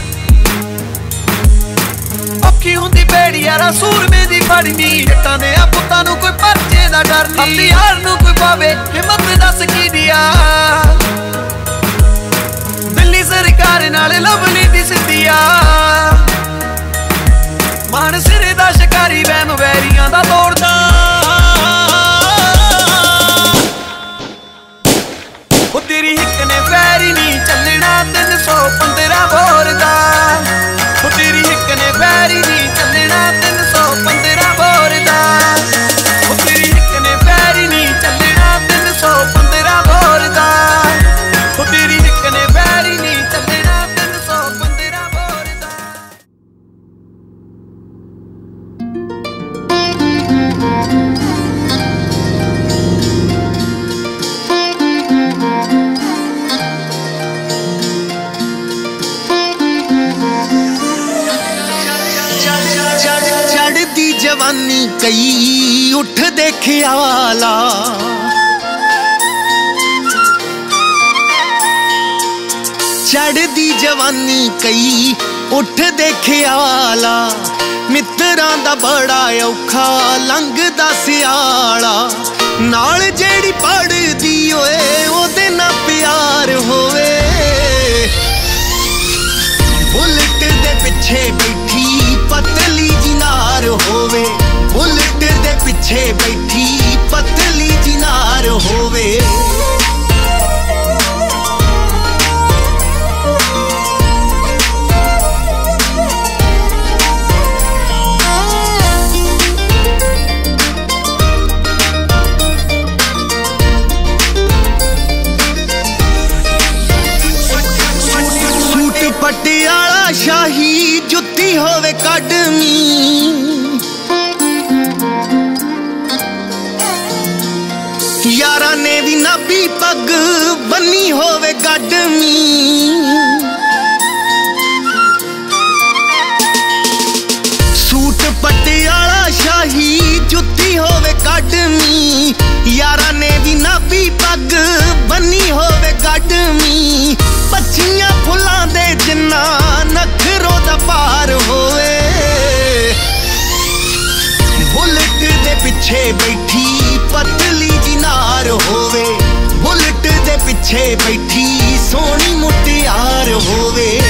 ਔਖੀ ਹੁੰਦੀ ਬੇੜੀ ਯਾਰਾ ਸੂਰਮੇ ਦੀ ਫੜਨੀ ਜੱਟਾਂ ਨੇ ਆ ਪੁੱਤਾਂ ਨੂੰ ਕੋਈ ਪਰਚੇ ਦਾ ਡਰ ਨਹੀਂ ਆਪਣੀ ਯਾਰ ਨੂੰ ਕੋਈ ਪਾਵੇ ਹਿੰਮਤ ਦੱਸ ਕੀ ਦਿਆ ਦਿੱਲੀ ਸਰਕਾਰ ਨਾਲ ਲਵਲੀ ਦੀ ਸਿੱਧੀਆ ਮਾਨ ਸਿਰੇ ਦਾ ਸ਼ਿਕਾਰੀ ਵਹਿਮ ਵੈਰੀਆਂ ਦਾ ਤੋੜਦਾ। ਬੜਾ ਔਖਾ, ਲੰਘਦਾ ਸਿਆਲਾ। ਨਾਲ ਜਿਹੜੀ ਪੜਦੀ ਓਏ, ਉਹਦੇ ਨਾਲ ਪਿਆਰ ਹੋਵੇ। ਬੁਲਟ ਦੇ ਪਿੱਛੇ ਬੈਠੀ, ਪਤਲੀ ਜਿਨਾਰ ਹੋਵੇ। ਬੁਲਟ ਦੇ ਪਿੱਛੇ ਬੈਠੀ ਬੰਨੀ ਹੋਵੇ ਗੱਡਮੀ ਸੂਟ ਪਟਿਆਲਾ ਸ਼ਾਹੀ, ਜੁੱਤੀ ਹੋਵੇ ਕੱਢਮੀ ਯਾਰਾਂ ਨੇ ਵੀ ਨਾਭੀ ਪੱਗ, ਬੰਨੀ ਹੋਵੇ ਗੱਡਮੀ ਪੱਛੀਆਂ ਫੁੱਲਾਂ ਦੇ ਜਿੰਨਾ ਨਖਰੋ ਦਾ ਪਾਰ ਹੋਵੇ। ਬੁਲਟ ਦੇ ਪਿੱਛੇ ਬੈਠੀ ਪਤਲੀ ਜਿਨਾਰ ਹੋਵੇ। ਬੁਲਟ ਦੇ ਪਿੱਛੇ ਬੈਠੀ ਸੋਹਣੀ ਮੁਟਿਆਰ ਹੋਵੇ।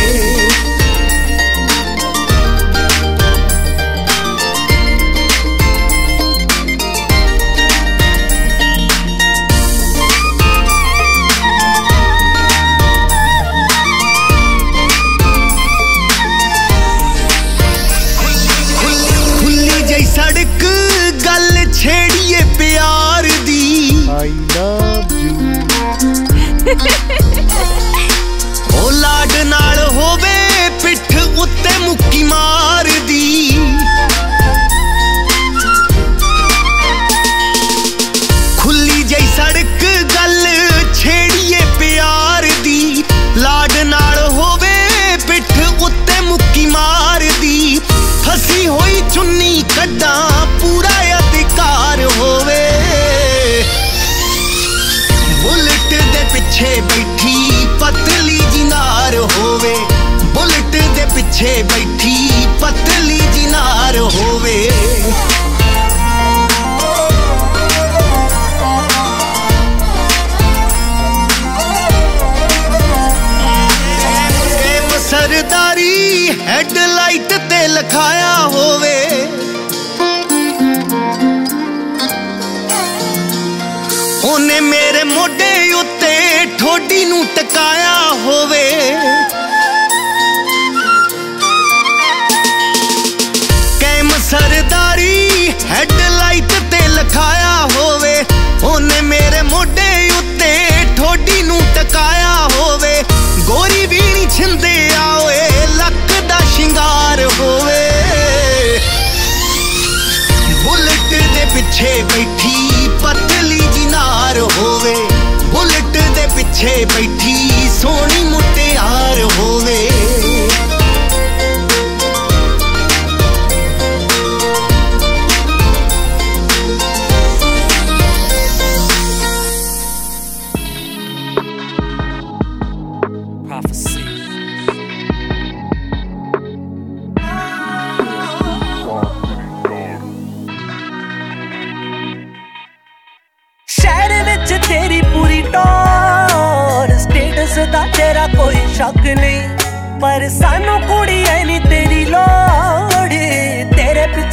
ਸਰਦਾਰੀ ਹੈਡਲਾਈਟ ਤੇ ਲਖਾਇਆ ਹੋਵੇ। ਉਹਨੇ ਮੇਰੇ ਮੋਢੇ ਉੱਤੇ ਠੋਡੀ ਨੂੰ ਟਕਾਇਆ ਹੋਵੇ। K, break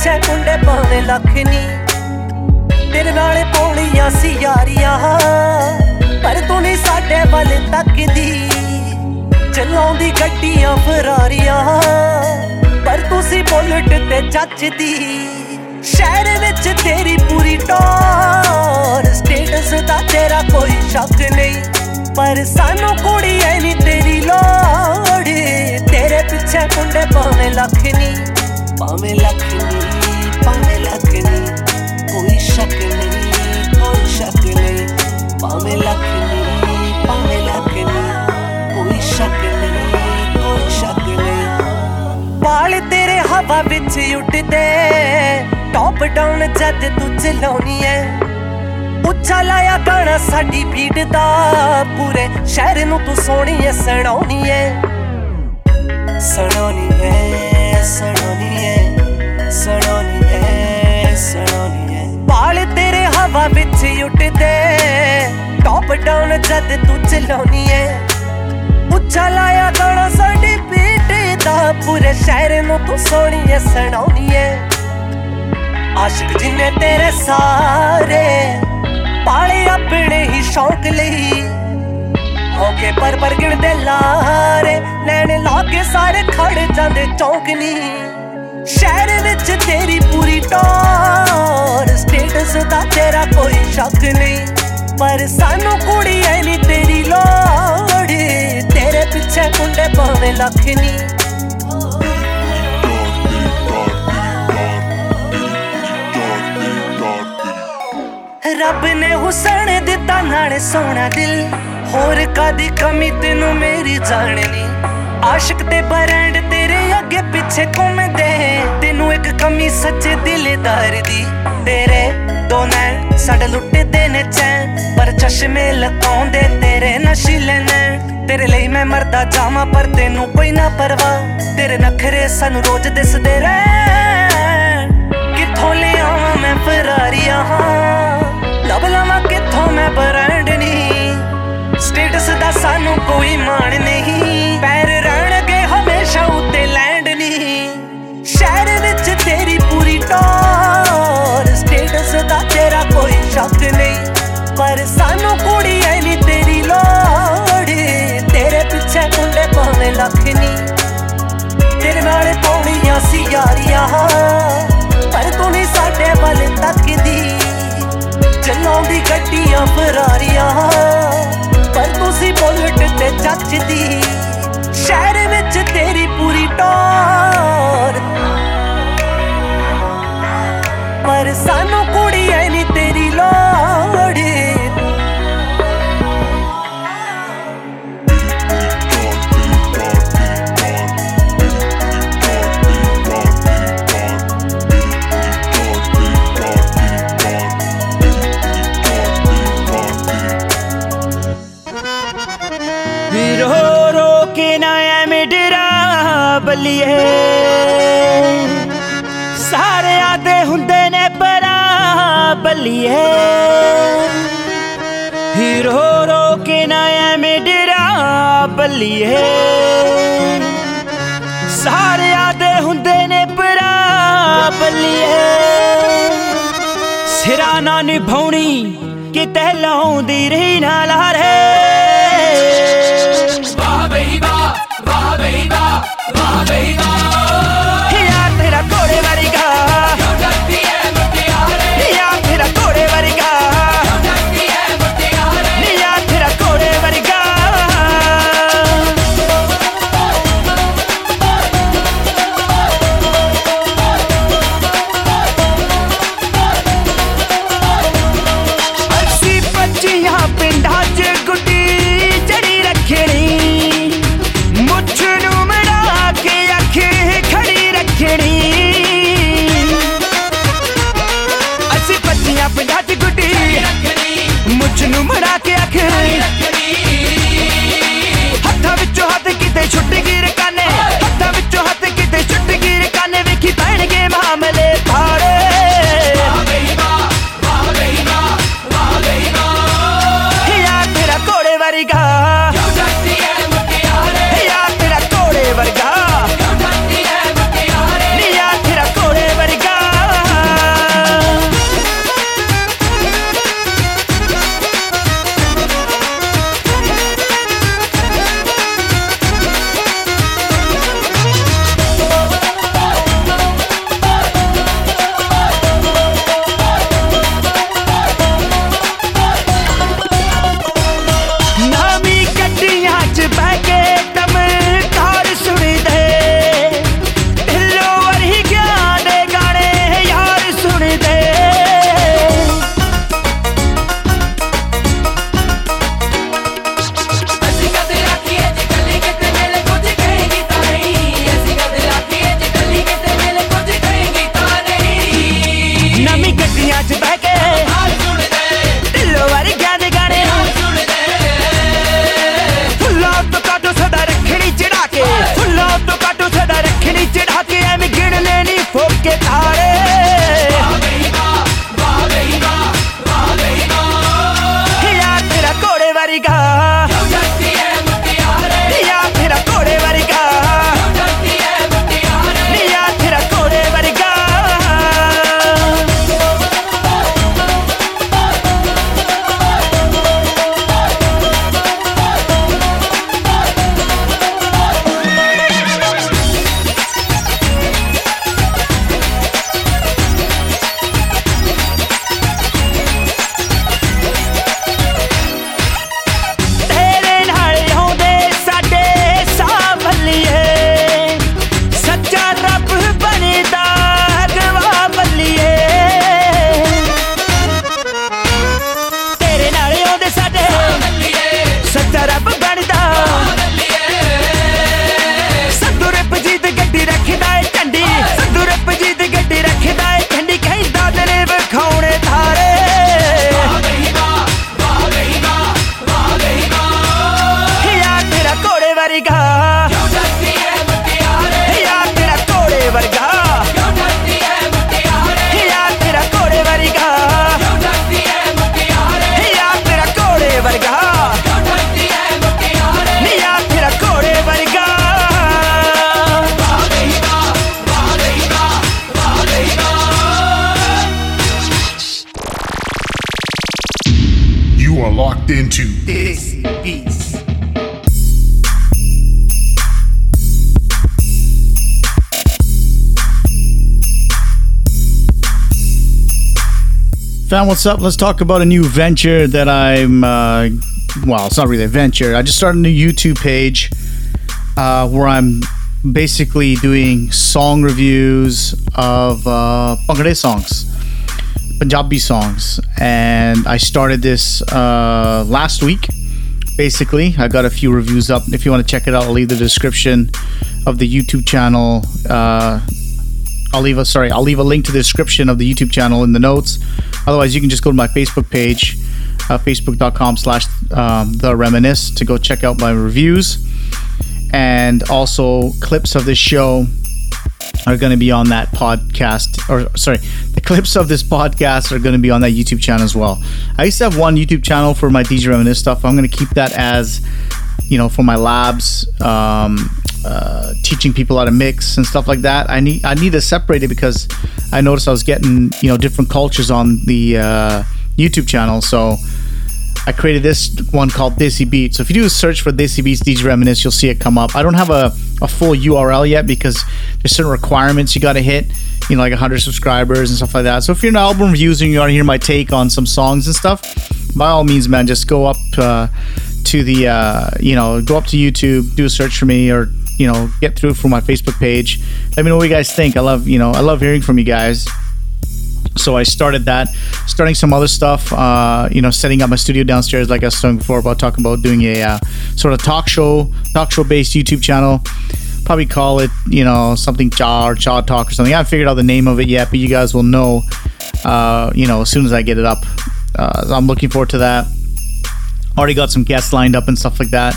ਪਿੱਛੇ ਕੁੰਡੇ ਪਾਵੇਂ ਲੱਖ ਨਹੀਂ ਤੇਰੇ ਨਾਲੇ ਪੌਣੀਆਂ ਸੀ ਯਾਰੀਆਂ। ਪਰ ਤੂੰ ਨਹੀਂ ਸਾਡੇ ਵੱਲ ਤੱਕਦੀ। ਚਲਾਉਂਦੀ ਗੱਡੀਆਂ ਫਰਾਰੀਆਂ। ਪਰ ਤੁਸੀਂ ਬੁਲਟ ਤੇ ਚੱਜਦੀ ਸ਼ਹਿਰ ਵਿੱਚ ਤੇਰੀ ਪੂਰੀ ਟੌਰ। ਸਟੇਟਸ ਦਾ ਤੇਰਾ ਕੋਈ ਸ਼ੱਕ ਨਹੀਂ। ਪਰ ਸਾਨੂੰ ਕੁੜੀ ਐ ਨਹੀਂ ਤੇਰੀ ਲੋੜ। ਤੇਰੇ ਪਿੱਛੇ ਕੁੰਡੇ ਪਾਵੇਂ ਲੱਖ ਨਹੀਂ ਪਾਵੇਂ ਲੱਖ ਨਹੀਂ ਪਾਵੇਂ ਲੱਖ ਨਹੀਂ ਕੋਈ ਸ਼ੱਕ ਨਹੀਂ ਕੋਈ ਸ਼ੱਕ ਨਹੀਂ ਪਾਵੇਂ ਲੱਖ ਨਹੀਂ ਪਾਵੇਂ ਲੱਖ ਨਹੀਂ ਕੋਈ ਸ਼ੱਕ ਨਹੀਂ ਕੋਈ ਸ਼ੱਕ ਨਹੀਂ ਵਾਲ ਤੇਰੇ ਹਵਾ ਵਿੱਚ ਉੱਡਦੇ ਟੌਪ ਡਾਊਨ ਜਦ ਤੂੰ ਚਲਾਉਣੀ ਐ। ਉੱਚਾ ਲਾਇਆ ਗਾਣਾ ਸਾਡੀ ਬੀਟ ਦਾ, ਪੂਰੇ ਸ਼ਹਿਰ ਨੂੰ ਤੂੰ ਸੋਹਣੀ ਐ, ਸੁਣਾਉਣੀ ਐ। ਸੁਣਾਉਣੀ ਐ ਸੁਣਾਉਣੀ ਐ। ਸੁਣਾਉਣੀ ਐ ਸੁਣਾਉਣੀ ਐ ਵਾਲ ਤੇਰੇ ਹਵਾ ਵਿੱਚ ਉੱਡਦੇ ਟੌਪ ਡਾਊਨ ਜਦ ਤੂੰ ਚਲਾਉਣੀ ਐ ਉੱਚਾ ਲਾਇਆ ਗਾਣਾ ਸਾਡੀ ਬੀਟ ਦਾ, ਪੂਰੇ ਸ਼ਹਿਰ ਨੂੰ ਤੂੰ ਸੋਹਣੀ ਐ ਸੁਣਾਉਣੀ ਐ ਆਸ਼ਿਕ ਜਿੰਨੇ ਤੇਰੇ ਸਾਰੇ, ਪਾਲੇ ਆਪਣੇ ਹੀ ਸ਼ੌਕ ਲਈ। ਹੋਕੇ ਪਰ ਪਰ ਗਿਣਦੇ ਲਾਰੇ, ਲੈਣ ਲਾ ਕੇ ਸਾਰੇ ਖੜ ਜਾਂਦੇ ਚੌਂਕਨੀ ਸ਼ਹਿਰ ਵਿੱਚ ਤੇਰੀ ਪੂਰੀ ਟੌਰ। ਸਟੇਟਸ ਦਾ ਤੇਰਾ ਕੋਈ ਸ਼ੱਕ ਨਹੀਂ। ਪਰ ਸਾਨੂੰ ਕੁੜੀ ਐ ਨਹੀਂ ਤੇਰੀ ਲੋੜ। ਤੇਰੇ ਪਿੱਛੇ ਕੁੰਡੇ ਪਾਵੇਂ ਲੱਖ ਨਹੀਂ ਰੱਬ ਨੇ ਹੁਸਨ ਦਿੱਤਾ ਨਾਲ ਸੋਹਣਾ ਦਿਲ। ਹੋਰ ਕਾਦੀ ਕਮੀ ਤੈਨੂੰ ਮੇਰੀ ਜਾਣਨੀ। ਆਸ਼ਿਕ ਤੇ ਬਰੈਂਡ ਤੇਰੇ ਅੱਗੇ ਪਿੱਛੇ ਘੁੰਮਦੇ ਤੈਨੂੰ ਇੱਕ ਕਮੀ ਸੱਚੇ ਦਿਲਦਾਰ ਦੀ ਤੇਰੇ ਦੋ ਨੈਣ ਸਾਡੇ ਲੁੱਟਦੇ ਨੇ ਚੈਨ, ਪਰ ਚਸ਼ਮੇ ਲਗਾਉਂਦੇ ਤੇਰੇ ਨਸ਼ੀਲੇ ਨੈਣ। ਤੇਰੇ ਲਈ ਮੈਂ ਮਰਦਾ ਜਾਵਾਂ, ਪਰ ਤੈਨੂੰ ਕੋਈ ਨਾ ਪਰਵਾਹ। ਤੇਰੇ ਨਖਰੇ ਸਾਨੂੰ ਰੋਜ਼ ਦਿਸਦੇ ਰਹਿਣ। ਕਿੱਥੋਂ ਲਿਆਵਾਂ ਮੈਂ ਫਰਾਰੀਆਂ? ਲੱਭ ਲਵਾਂ ਕਿੱਥੋਂ ਮੈਂ ਬਰੈਂਡ ਨਹੀਂ ਸਟੇਟਸ ਦਾ ਸਾਨੂੰ ਕੋਈ ਮਾਣ ਨਹੀਂ। ਯਾਰੀਆਂ ਪਰ ਤੂੰ ਨਹੀਂ ਸਾਡੇ ਵੱਲ ਤੱਕਦੀ। ਚਲਾਉਂਦੀ ਗੱਡੀਆਂ ਫਰਾਰੀਆਂ ਪਰ ਤੁਸੀਂ ਬੁਲਟ ਤੇ ਚੱਜਦੀ ਸ਼ਹਿਰ ਵਿੱਚ ਤੇਰੀ ਪੂਰੀ ਟੌਰ ਨਿਭਾਉਣੀ ਕਿਤੇ ਲਾਉਂਦੀ ਰਹੀ ਨਾ ਲਾਰੇ। What's up? Let's talk about a new venture that I'm. Uh, well, it's not really a venture. I just started a new YouTube page uh, where I'm basically doing song reviews of uh, Bangladesh songs, Punjabi songs, and I started this uh, last week. Basically, I got a few reviews up. If you want to check it out, I'll leave the description of the YouTube channel. Uh, I'll leave a sorry, I'll leave a link to the description of the YouTube channel in the notes. Otherwise, you can just go to my Facebook page, uh, facebook.com slash um, the reminisce to go check out my reviews. And also clips of this show are going to be on that podcast or sorry the clips of this podcast are going to be on that youtube channel as well. I used to have one youtube channel for my dj reminisce stuff. I'm going to keep that as you know for my labs um, uh, teaching people how to mix and stuff like that. I need i need to separate it because i noticed i was getting you know different cultures on the uh, youtube channel so I created this one called Desi Beat. So if you do a search for Desi Beats DJ Reminisce, you'll see it come up. I don't have a, a full URL yet because there's certain requirements you got to hit, you know, like 100 subscribers and stuff like that. So if you're an album reviews and you want to hear my take on some songs and stuff, by all means, man, just go up uh, to the, uh, you know, go up to YouTube, do a search for me or, you know, get through from my Facebook page. Let me know what you guys think. I love, you know, I love hearing from you guys so I started that, starting some other stuff. Uh, you know, setting up my studio downstairs, like I was talking before about talking about doing a uh, sort of talk show, talk show based YouTube channel. Probably call it, you know, something Cha or Cha Talk or something. I haven't figured out the name of it yet, but you guys will know, uh, you know, as soon as I get it up. Uh, I'm looking forward to that. Already got some guests lined up and stuff like that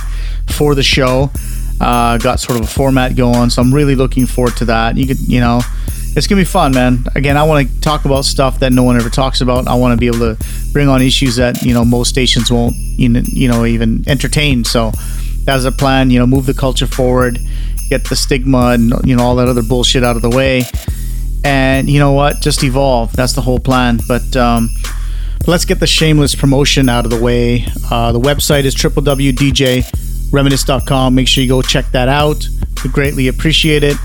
for the show. Uh, got sort of a format going, so I'm really looking forward to that. You could, you know, it's gonna be fun, man. Again, I want to talk about stuff that no one ever talks about. I want to be able to bring on issues that you know most stations won't, you know, even entertain. So that's a plan. You know, move the culture forward, get the stigma and you know all that other bullshit out of the way, and you know what, just evolve. That's the whole plan. But um, let's get the shameless promotion out of the way. Uh, the website is www.djreminisce.com. Make sure you go check that out. We greatly appreciate it.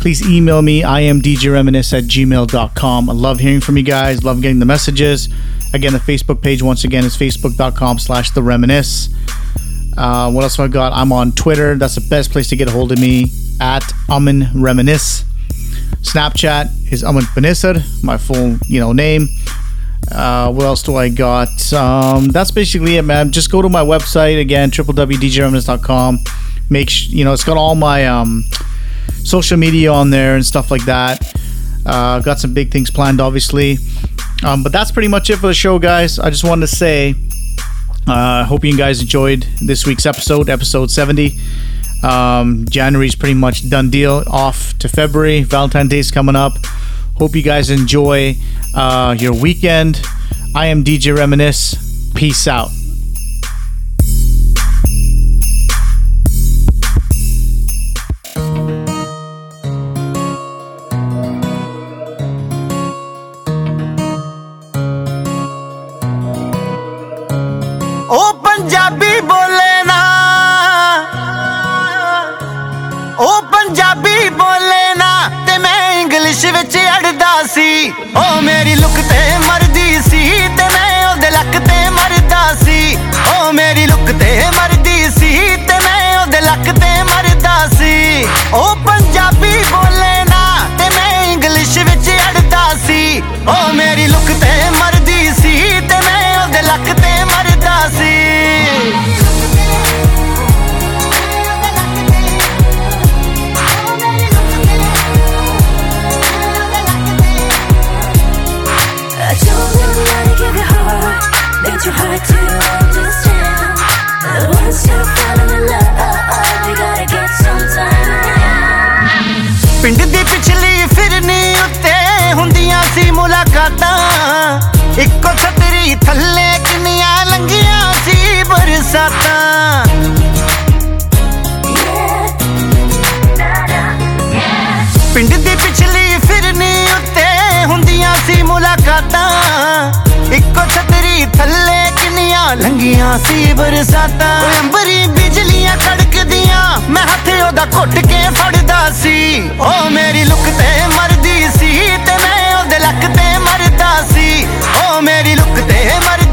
Please email me. I am djreminisce at gmail.com. I love hearing from you guys. Love getting the messages. Again, the Facebook page, once again, is facebook.com slash the reminisce. Uh, what else have I got? I'm on Twitter. That's the best place to get a hold of me at Amin Reminisce. Snapchat is Amin Benisser, my full you know name. Uh, what else do I got? Um, that's basically it, man. Just go to my website again, www.djreminisce.com. Make sh- you know it's got all my um, social media on there and stuff like that. Uh, got some big things planned, obviously. Um, but that's pretty much it for the show, guys. I just wanted to say, I uh, hope you guys enjoyed this week's episode, episode 70. Um, January's pretty much done deal. Off to February. Valentine's Day's coming up. Hope you guys enjoy uh, your weekend. I am DJ Reminisce. Peace out. ਸੀ ਉਹ ਮੇਰੀ look ਤੇ ਮਰਦੀ ਸੀ ਤੇ ਮੈਂ ਉਹਦੇ ਲੱਕ ਤੇ ਮਰਦਾ ਸੀ। ਉਹ ਮੇਰੀ ਲੁੱਕ ਤੇ ਮਰਦੀ ਸੀ ਤੇ ਮੈਂ ਉਹਦੇ ਲੱਕ ਤੇ ਮਰਦਾ ਸੀ। ਉਹ ਪੰਜਾਬੀ ਬੋਲੇ ਨਾ ਤੇ ਮੈਂ ਇੰਗਲਿਸ਼ ਵਿੱਚ ਅੜਦਾ ਸੀ। ਉਹ ਪਿੰਡ ਦੀ ਪਿਛਲੀ ਫਿਰਨੀ ਉੱਤੇ ਹੁੰਦੀਆਂ ਸੀ ਮੁਲਾਕਾਤਾਂ। ਇੱਕੋ ਛਤਰੀ ਥੱਲੇ ਕਿੰਨੀਆਂ ਲੰਗੀਆਂ ਸੀ ਬਰਸਾਤਾਂ। ਪਿੰਡ ਦੀ ਪਿਛਲੀ ਫਿਰਨੀ ਉੱਤੇ ਹੁੰਦੀਆਂ ਸੀ ਮੁਲਾਕਾਤਾਂ। ਇੱਕੋ ਛਤਰੀ ਥੱਲੇ ਕਿੰਨੀਆਂ ਲੰਗੀਆਂ ਸੀ ਬਰਸਾਤਾਂ। ਓਏ ਅੰਬਰੀ ਬਿਜਲੀਆਂ ਕੜਕਦੀਆਂ ਮੈਂ ਹੱਥ ਉਹਦਾ ਘੁੱਟ ਕੇ ਫੜਦਾ ਸੀ। ਓ ਮੇਰੀ ਲੁੱਕ ਤੇ ਮਰਦੀ ਸੀ ਤੇ ਮੈਂ ਉਹਦੇ ਲੱਕ ਤੇ ਮਰਦਾ ਸੀ। ਓ ਮੇਰੀ ਲੁੱਕ ਤੇ ਮਰਦੀ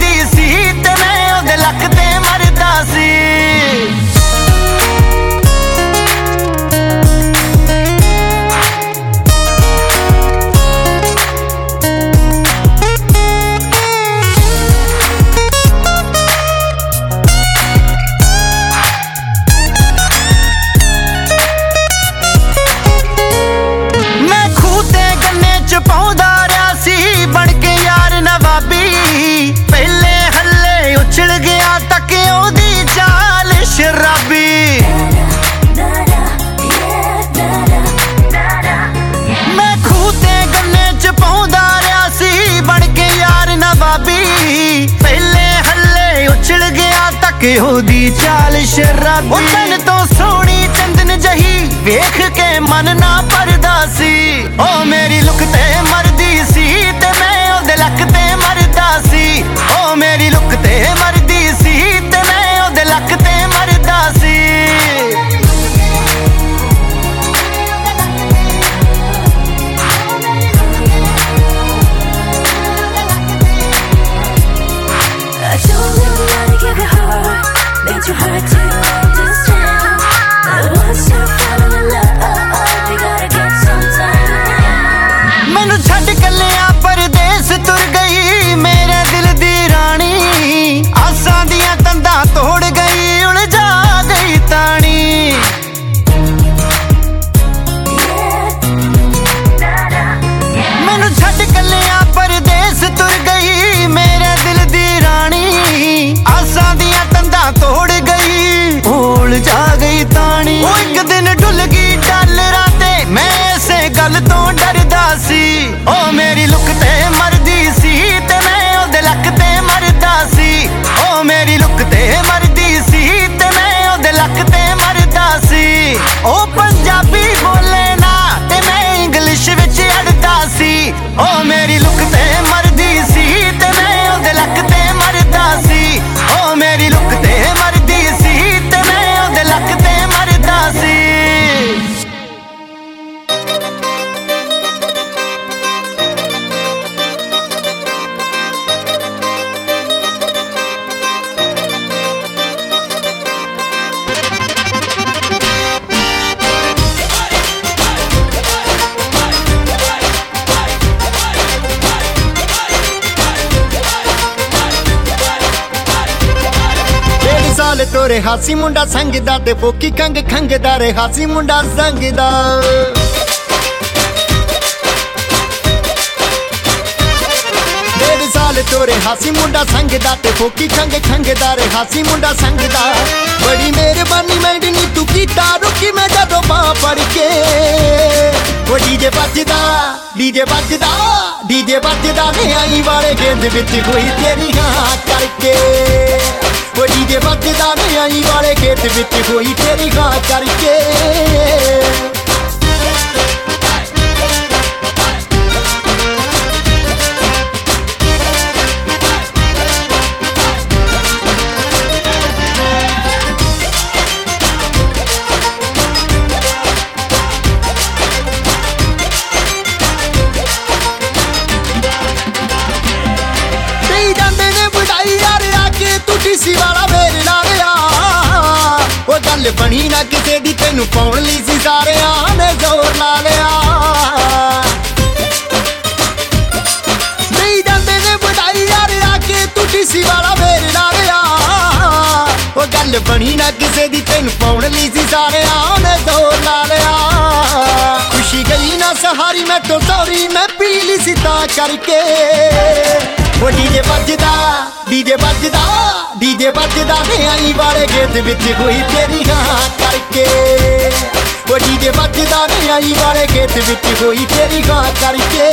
ਹਾਸੀ ਮੁੰਡਾ ਸੰਗਦਾ ਤੇ ਫੋਕੀ ਖੰਗ ਖੰਗਦਾ ਰੇ ਹਾਸੀ ਮੁੰਡਾ ਸੰਗਦਾ। ਬੇਮਿਸਾਲ ਤੋਰੇ ਹਾਸੀ ਮੁੰਡਾ ਸੰਗਦਾ ਤੇ ਫੋਕੀ ਖੰਗ ਖੰਗਦਾ ਰੇ ਹਾਸੀ ਮੁੰਡਾ ਸੰਗਦਾ। ਬੜੀ ਮਿਹਰਬਾਨੀ ਮੈਂਡਨੀ ਤੂੰ ਕੀਤਾ, ਰੁਕੀ ਮੈਂ ਜਦੋਂ ਬਾਹ ਫੜ ਕੇ। ਉਹ ਡੀਜੇ ਵੱਜਦਾ ਡੀਜੇ ਵੱਜਦਾ। ਡੀਜੇ ਵੱਜਦਾ ਨੇ ਆਈ ਵਾਲੇ ਗੇਂਦ ਵਿੱਚ ਕੋਈ ਤੇਰੀ ਹਾਂ ਕਰਕੇ। ਉਹ ਡੀਜੇ ਵੱਜਦਾ ਨੇ ਆਈ ਵਾਲੇ ਗੇਂਦ ਵਿੱਚ ਕੋਈ ਤੇਰੀ ਹਾਂ ਕਰਕੇ। ਗੱਲ ਬਣੀ ਨਾ ਕਿਸੇ ਦੀ, ਤੈਨੂੰ ਪਾਉਣ ਲਈ ਸੀ ਸਾਰਿਆਂ ਨੇ ਜ਼ੋਰ ਲਾ ਲਿਆ। ਕਈ ਜਾਂਦੇ ਨੇ ਵਡਾਈ ਯਾਰ, ਆ ਕੇ ਤੂੰ ਡੀਸੀ ਵਾਲਾ ਮੇਰੇ ਨਾਲ ਆ ਉਹ ਗੱਲ ਬਣੀ ਨਾ ਕਿਸੇ ਦੀ, ਤੈਨੂੰ ਪਾਉਣ ਲਈ ਸੀ ਸਾਰਿਆਂ ਨੇ ਜ਼ੋਰ ਲਾ ਲਿਆ। ਖੁਸ਼ੀ ਗਈ ਨਾ ਸਹਾਰੀ, ਮੈਂ ਤੋਂ ਸੌਰੀ ਮੈਂ ਪੀ ਲਈ ਸੀ ਤਾਂ ਕਰਕੇ। ਉਹ ਡੀਜੇ ਵੱਜਦਾ ਡੀਜੇ ਵੱਜਦਾ ਡੀਜੇ ਵੱਜਦਾ ਨੇ ਆਈ ਵਾਲੇ ਗੇਟ ਵਿੱਚ ਕੋਈ ਤੇਰੀ ਹਾਂ ਕਰਕੇ। ਉਹ ਡੀਜੇ ਵੱਜਦਾ ਨੇ ਆਈ ਵਾਲੇ ਗੇਟ ਵਿੱਚ ਕੋਈ ਤੇਰੀ ਹਾਂ ਕਰਕੇ।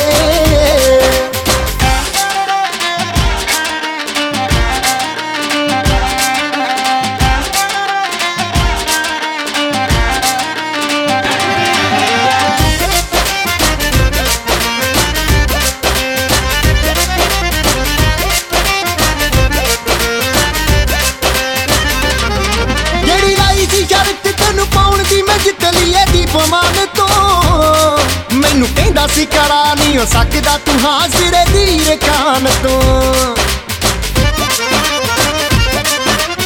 ਮੈਨੂੰ ਕਹਿੰਦਾ ਸੀ ਕਰਾ ਨਹੀਂ ਹੋ ਸਕਦਾ ਤੂੰ ਹਾਜ਼ਰੇ ਦੀਰ ਖਾਨ ਤੋਂ।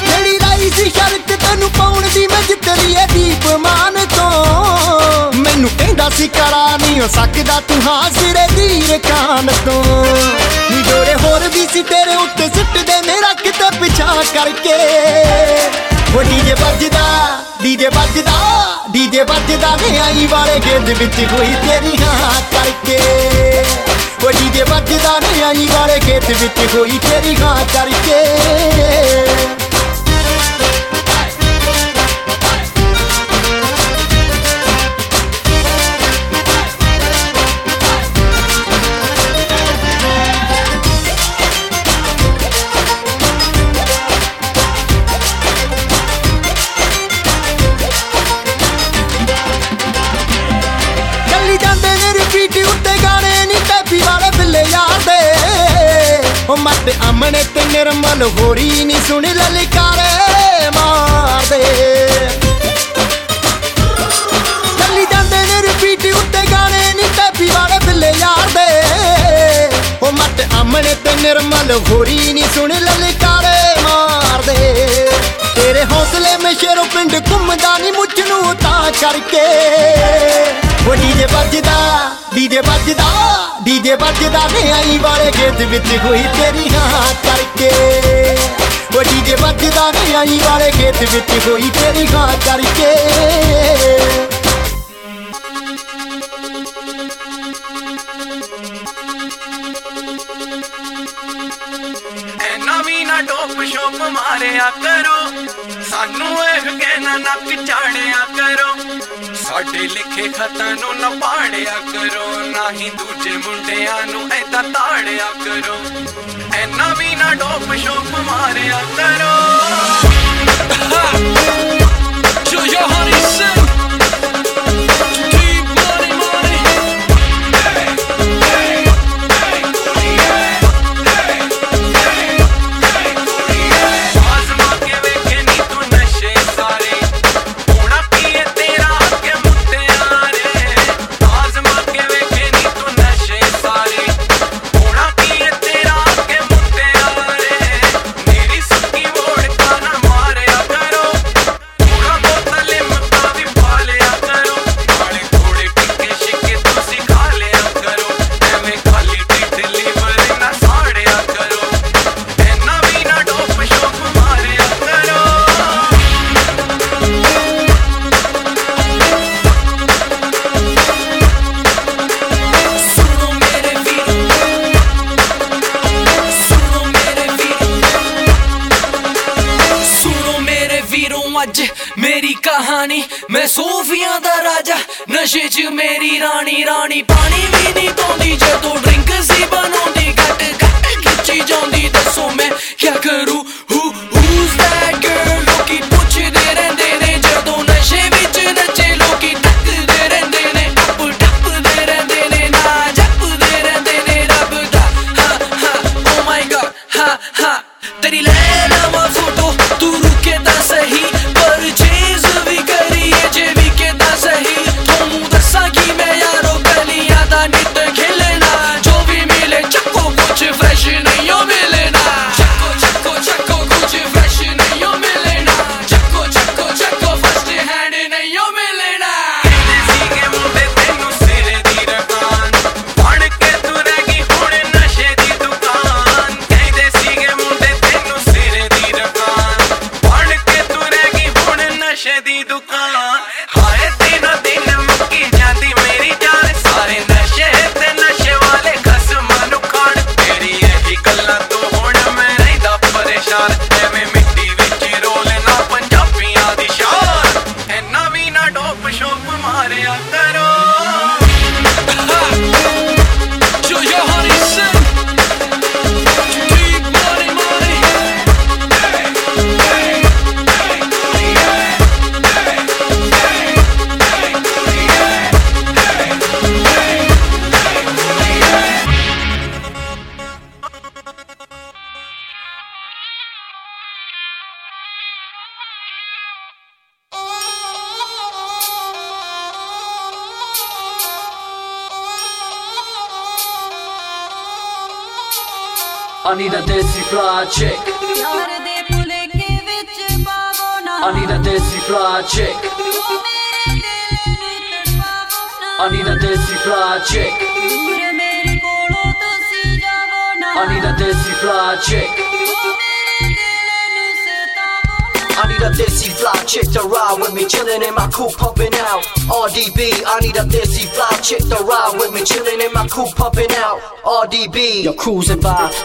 ਜਿਹੜੀ ਲਾਈ ਸੀ ਸ਼ਰਤ ਤੈਨੂੰ ਪਾਉਣ ਦੀ, ਮੈਂ ਜਿੱਤ ਲਈ ਏ ਦੀਪ ਮਾਨ ਤੋਂ। ਮੈਨੂੰ ਕਹਿੰਦਾ ਸੀ ਕਰਾ ਨਹੀਂ ਹੋ ਸਕਦਾ ਤੂੰ ਹਾਜ਼ਰੇ ਦੀਰ ਖਾਨ ਤੋਂ। ਨੀ ਜੋੜੇ ਹੋਰ ਵੀ ਸੀ ਤੇਰੇ ਉੱਤੇ ਸਿੱਟਦੇ, ਮੇਰਾ ਕਿਤੇ ਪਿਛਾ ਕਰਕੇ। ਉਹ ਡੀਜੇ ਵੱਜਦਾ ਡੀਜੇ ਵੱਜਦਾ। ਡੀਜੇ ਵੱਜਦਾ ਨੇ ਆਈ ਵਾਲੇ ਗੇਂਦ ਵਿੱਚ ਕੋਈ ਤੇਰੀ ਹਾਂ ਕਰਕੇ। ਉਹ ਡੀਜੇ ਵੱਜਦਾ ਨੇ ਆਈ ਵਾਲੇ ਗੇਂਦ ਵਿੱਚ ਕੋਈ ਤੇਰੀ ਹਾਂ ਕਰਕੇ। ਮੱਤ ਅਮਨੇ ਤੇ ਨਿਰਮਲ ਹੋਰੀ ਨਹੀਂ ਸੁਣ ਲਲਕਾਰੇ ਮਾਰਦੇ। ਚੱਲੀ ਜਾਂਦੇ ਨੇ ਰਿਪੀਟ ਉੱਤੇ ਗਾਣੇ ਨਹੀਂ ਟੈਪੀ ਵਾਲੇ ਬਿੱਲੇ ਯਾਰ ਦੇ ਉਹ ਮੱਤ ਅਮਨੇ ਤੇ ਨਿਰਮਲ ਹੋਰੀ ਨਹੀਂ ਸੁਣ ਲਲਕਾਰੇ ਮਾਰਦੇ। ਤੇਰੇ ਹੌਸਲੇ ਮੇ ਸ਼ੇਰੋ ਪਿੰਡ ਘੁੰਮਦਾ ਨਹੀਂ ਮੁੱਛ ਨੂੰ ਤਾਂ ਕਰਕੇ। ਉਹ ਡੀਜੇ ਵੱਜਦਾ ਡੀਜੇ ਵੱਜਦਾ। ਡੀਜੇ ਵੱਜਦਾ ਨੇ ਆਈ ਵਾਲੇ ਗੇਟ ਵਿੱਚ ਕੋਈ ਤੇਰੀ ਹਾਂ ਕਰਕੇ ਉਹ ਡੀਜੇ ਵੱਜਦਾ ਨੇ ਆਈ ਵਾਲੇ ਗੇਟ ਵਿੱਚ ਕੋਈ ਤੇਰੀ ਹਾਂ ਕਰਕੇ ਐਨਾ ਵੀ ਨਾ ਡੋਪ ਸ਼ੋਪ ਮਾਰਿਆ ਕਰੋ। ਸਾਨੂੰ ਇਹ ਕਹਿਣਾ ਨੱਕ ਚਾੜਿਆ ਕਰੋ। ਸਾਡੇ ਲਿਖੇ ਖਤਾਂ ਨੂੰ ਨਾ ਪਾੜਿਆ ਕਰੋ, ਨਾ ਹੀ ਦੂਜੇ ਮੁੰਡਿਆਂ ਨੂੰ ਐਦਾਂ ਤਾੜਿਆ ਕਰੋ ਐਨਾ ਵੀ ਨਾ ਡੋਪ ਸ਼ੋਪ ਮਾਰਿਆ ਕਰੋ To your honey sin.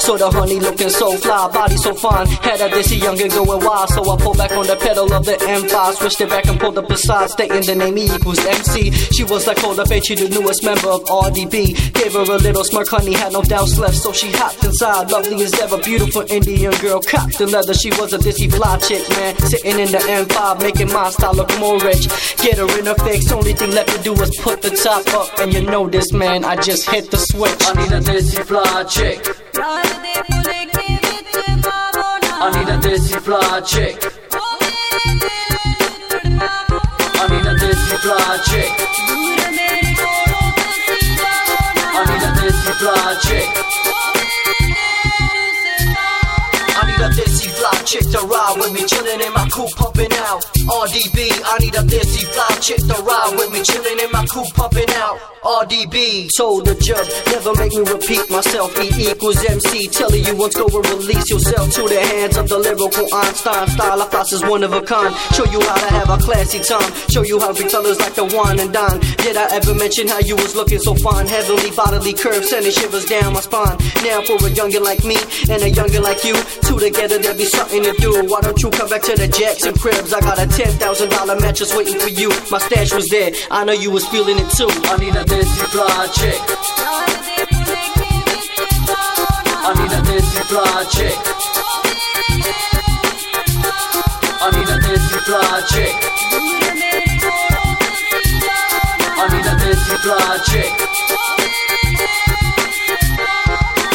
Saw the honey looking so fly, body so fine. Had a dizzy younger going wild, so I pulled back on the pedal of the M5, switched it back and pulled up beside, stating the name E equals MC. She was like Cola Bay, she the newest member of RDB her a little smirk, honey, had no doubts left, so she hopped inside. Lovely as ever, beautiful Indian girl, cocked in leather. She was a dizzy fly chick, man. Sitting in the M5, making my style look more rich. Get her in a fix, only thing left to do is put the top up. And you know this, man, I just hit the switch. I need a desi fly chick. I need a desi fly chick. I need a desi fly chick fly chick. I need a desi fly chick to ride with me, chillin' in my coupe, pumping out. RDB, I need a desi fly chick to ride with me, chillin' in my coupe, pumping out. RDB. Told the judge, never make me repeat myself. E equals MC. Telling you once, go and release yourself to the hands of the lyrical Einstein style. I is one of a kind. Show you how to have a classy time. Show you how fellas like the wine and dine. Did I ever mention how you was looking so fine? Heavenly bodily curves sending shivers down my spine. Now for a youngin' like me and a youngin' like you, two together there'll be something to do. Why don't you come back to the Jackson cribs? I got a ten thousand dollar mattress waiting for you. My stash was there. I know you was feeling it too. I need a desi fly chick. I need a desi fly chick. I need a desi fly chick. I need a desi fly chick.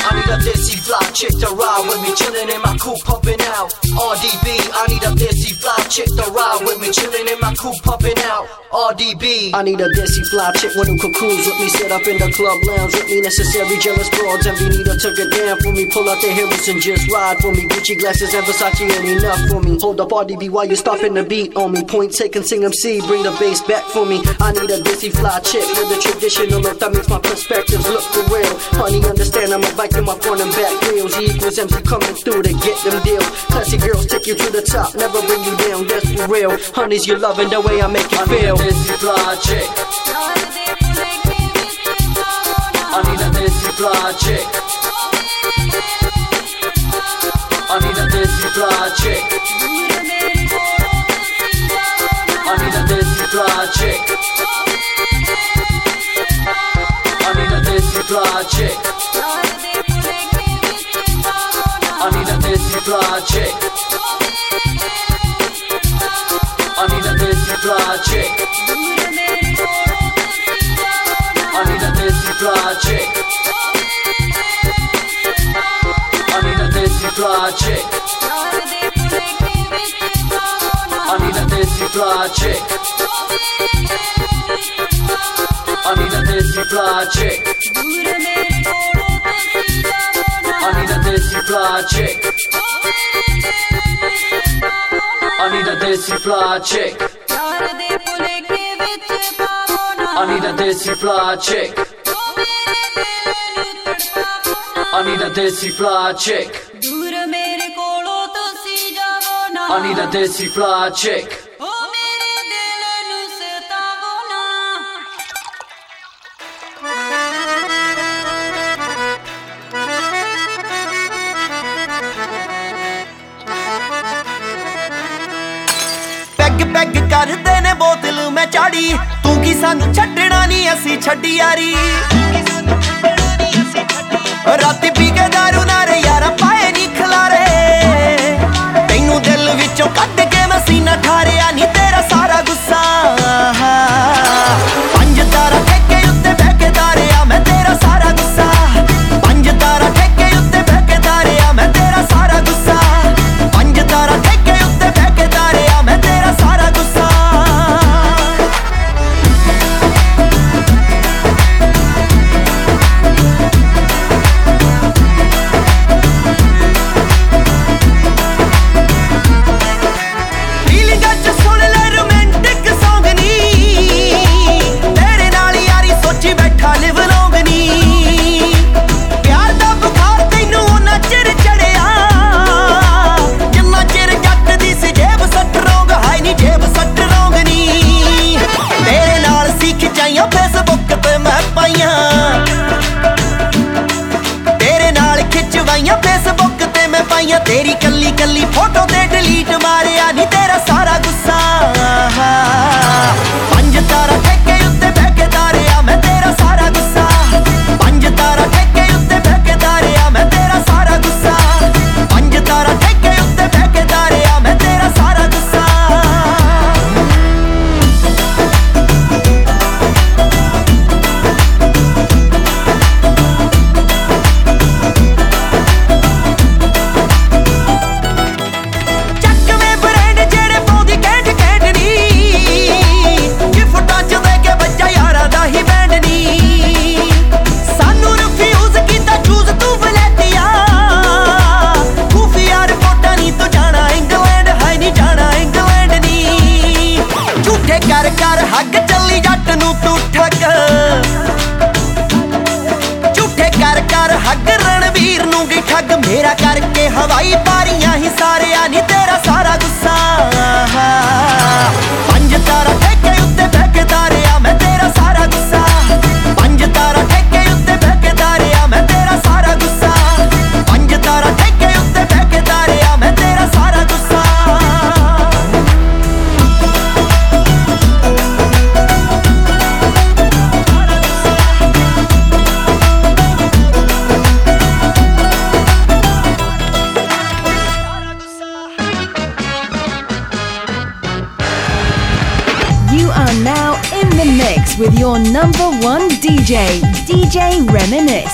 I need a desi fly chick to ride with me, chillin' in my coupe, pumping out. RDB, I need a desi fly chick to ride with me, chillin' in my coupe, pumping out. RDB. I need a desi fly chick one who cruise with me, sit up in the club lounge with me. Necessary jealous broads, envy needle took it down for me. Pull out the heroes and just ride for me. Gucci glasses and Versace ain't enough for me. Hold up RDB while you stopping the beat on me. Point taken, sing MC, bring the bass back for me. I need a desi fly chick with a traditional look that makes my perspectives look for real. Honey, understand I'm a bike Viking, my front and back wheels. E equals MC coming through to get them deals. Classy Girls take you to the top, never bring you down. That's for real. Honey's you loving the way I make you feel. I. Need a busy fly chick. I need a busy fly chick. I need a busy fly chick. I need a busy fly chick. I need a busy fly chick. I need a busy fly chick. i need Desi project. Anita Desi project. Anita Desi project. Anita Desi project. Anita Desi project. I need a dancing fly chick. I need a dancing fly chick. I need a dancing fly chick. I need a dancing fly chick. Peg ਕਰਦੇ ਨੇ ਬੋਤਲ, ਮੈਂ ਚਾੜੀ। ਤੂੰ ਕੀ ਸਾਨੂੰ ਛੱਡਣਾ ਨਹੀਂ, ਅਸੀਂ ਛੱਡੀ ਯਾਰੀ। ਰਾਤੀ ਪੀ ਕੇ ਦਾਰੂ ਨਾਰੇ ਯਾਰਾ ਪਾਏ ਨਹੀਂ ਖਲਾਰੇ। ਤੈਨੂੰ ਦਿਲ ਵਿੱਚੋਂ ਕੱਢ ਕੇ ਮਸੀਨਾ ਠਾਰਿਆ ਨਹੀਂ ਤੇਰਾ number one DJ, DJ Reminisce.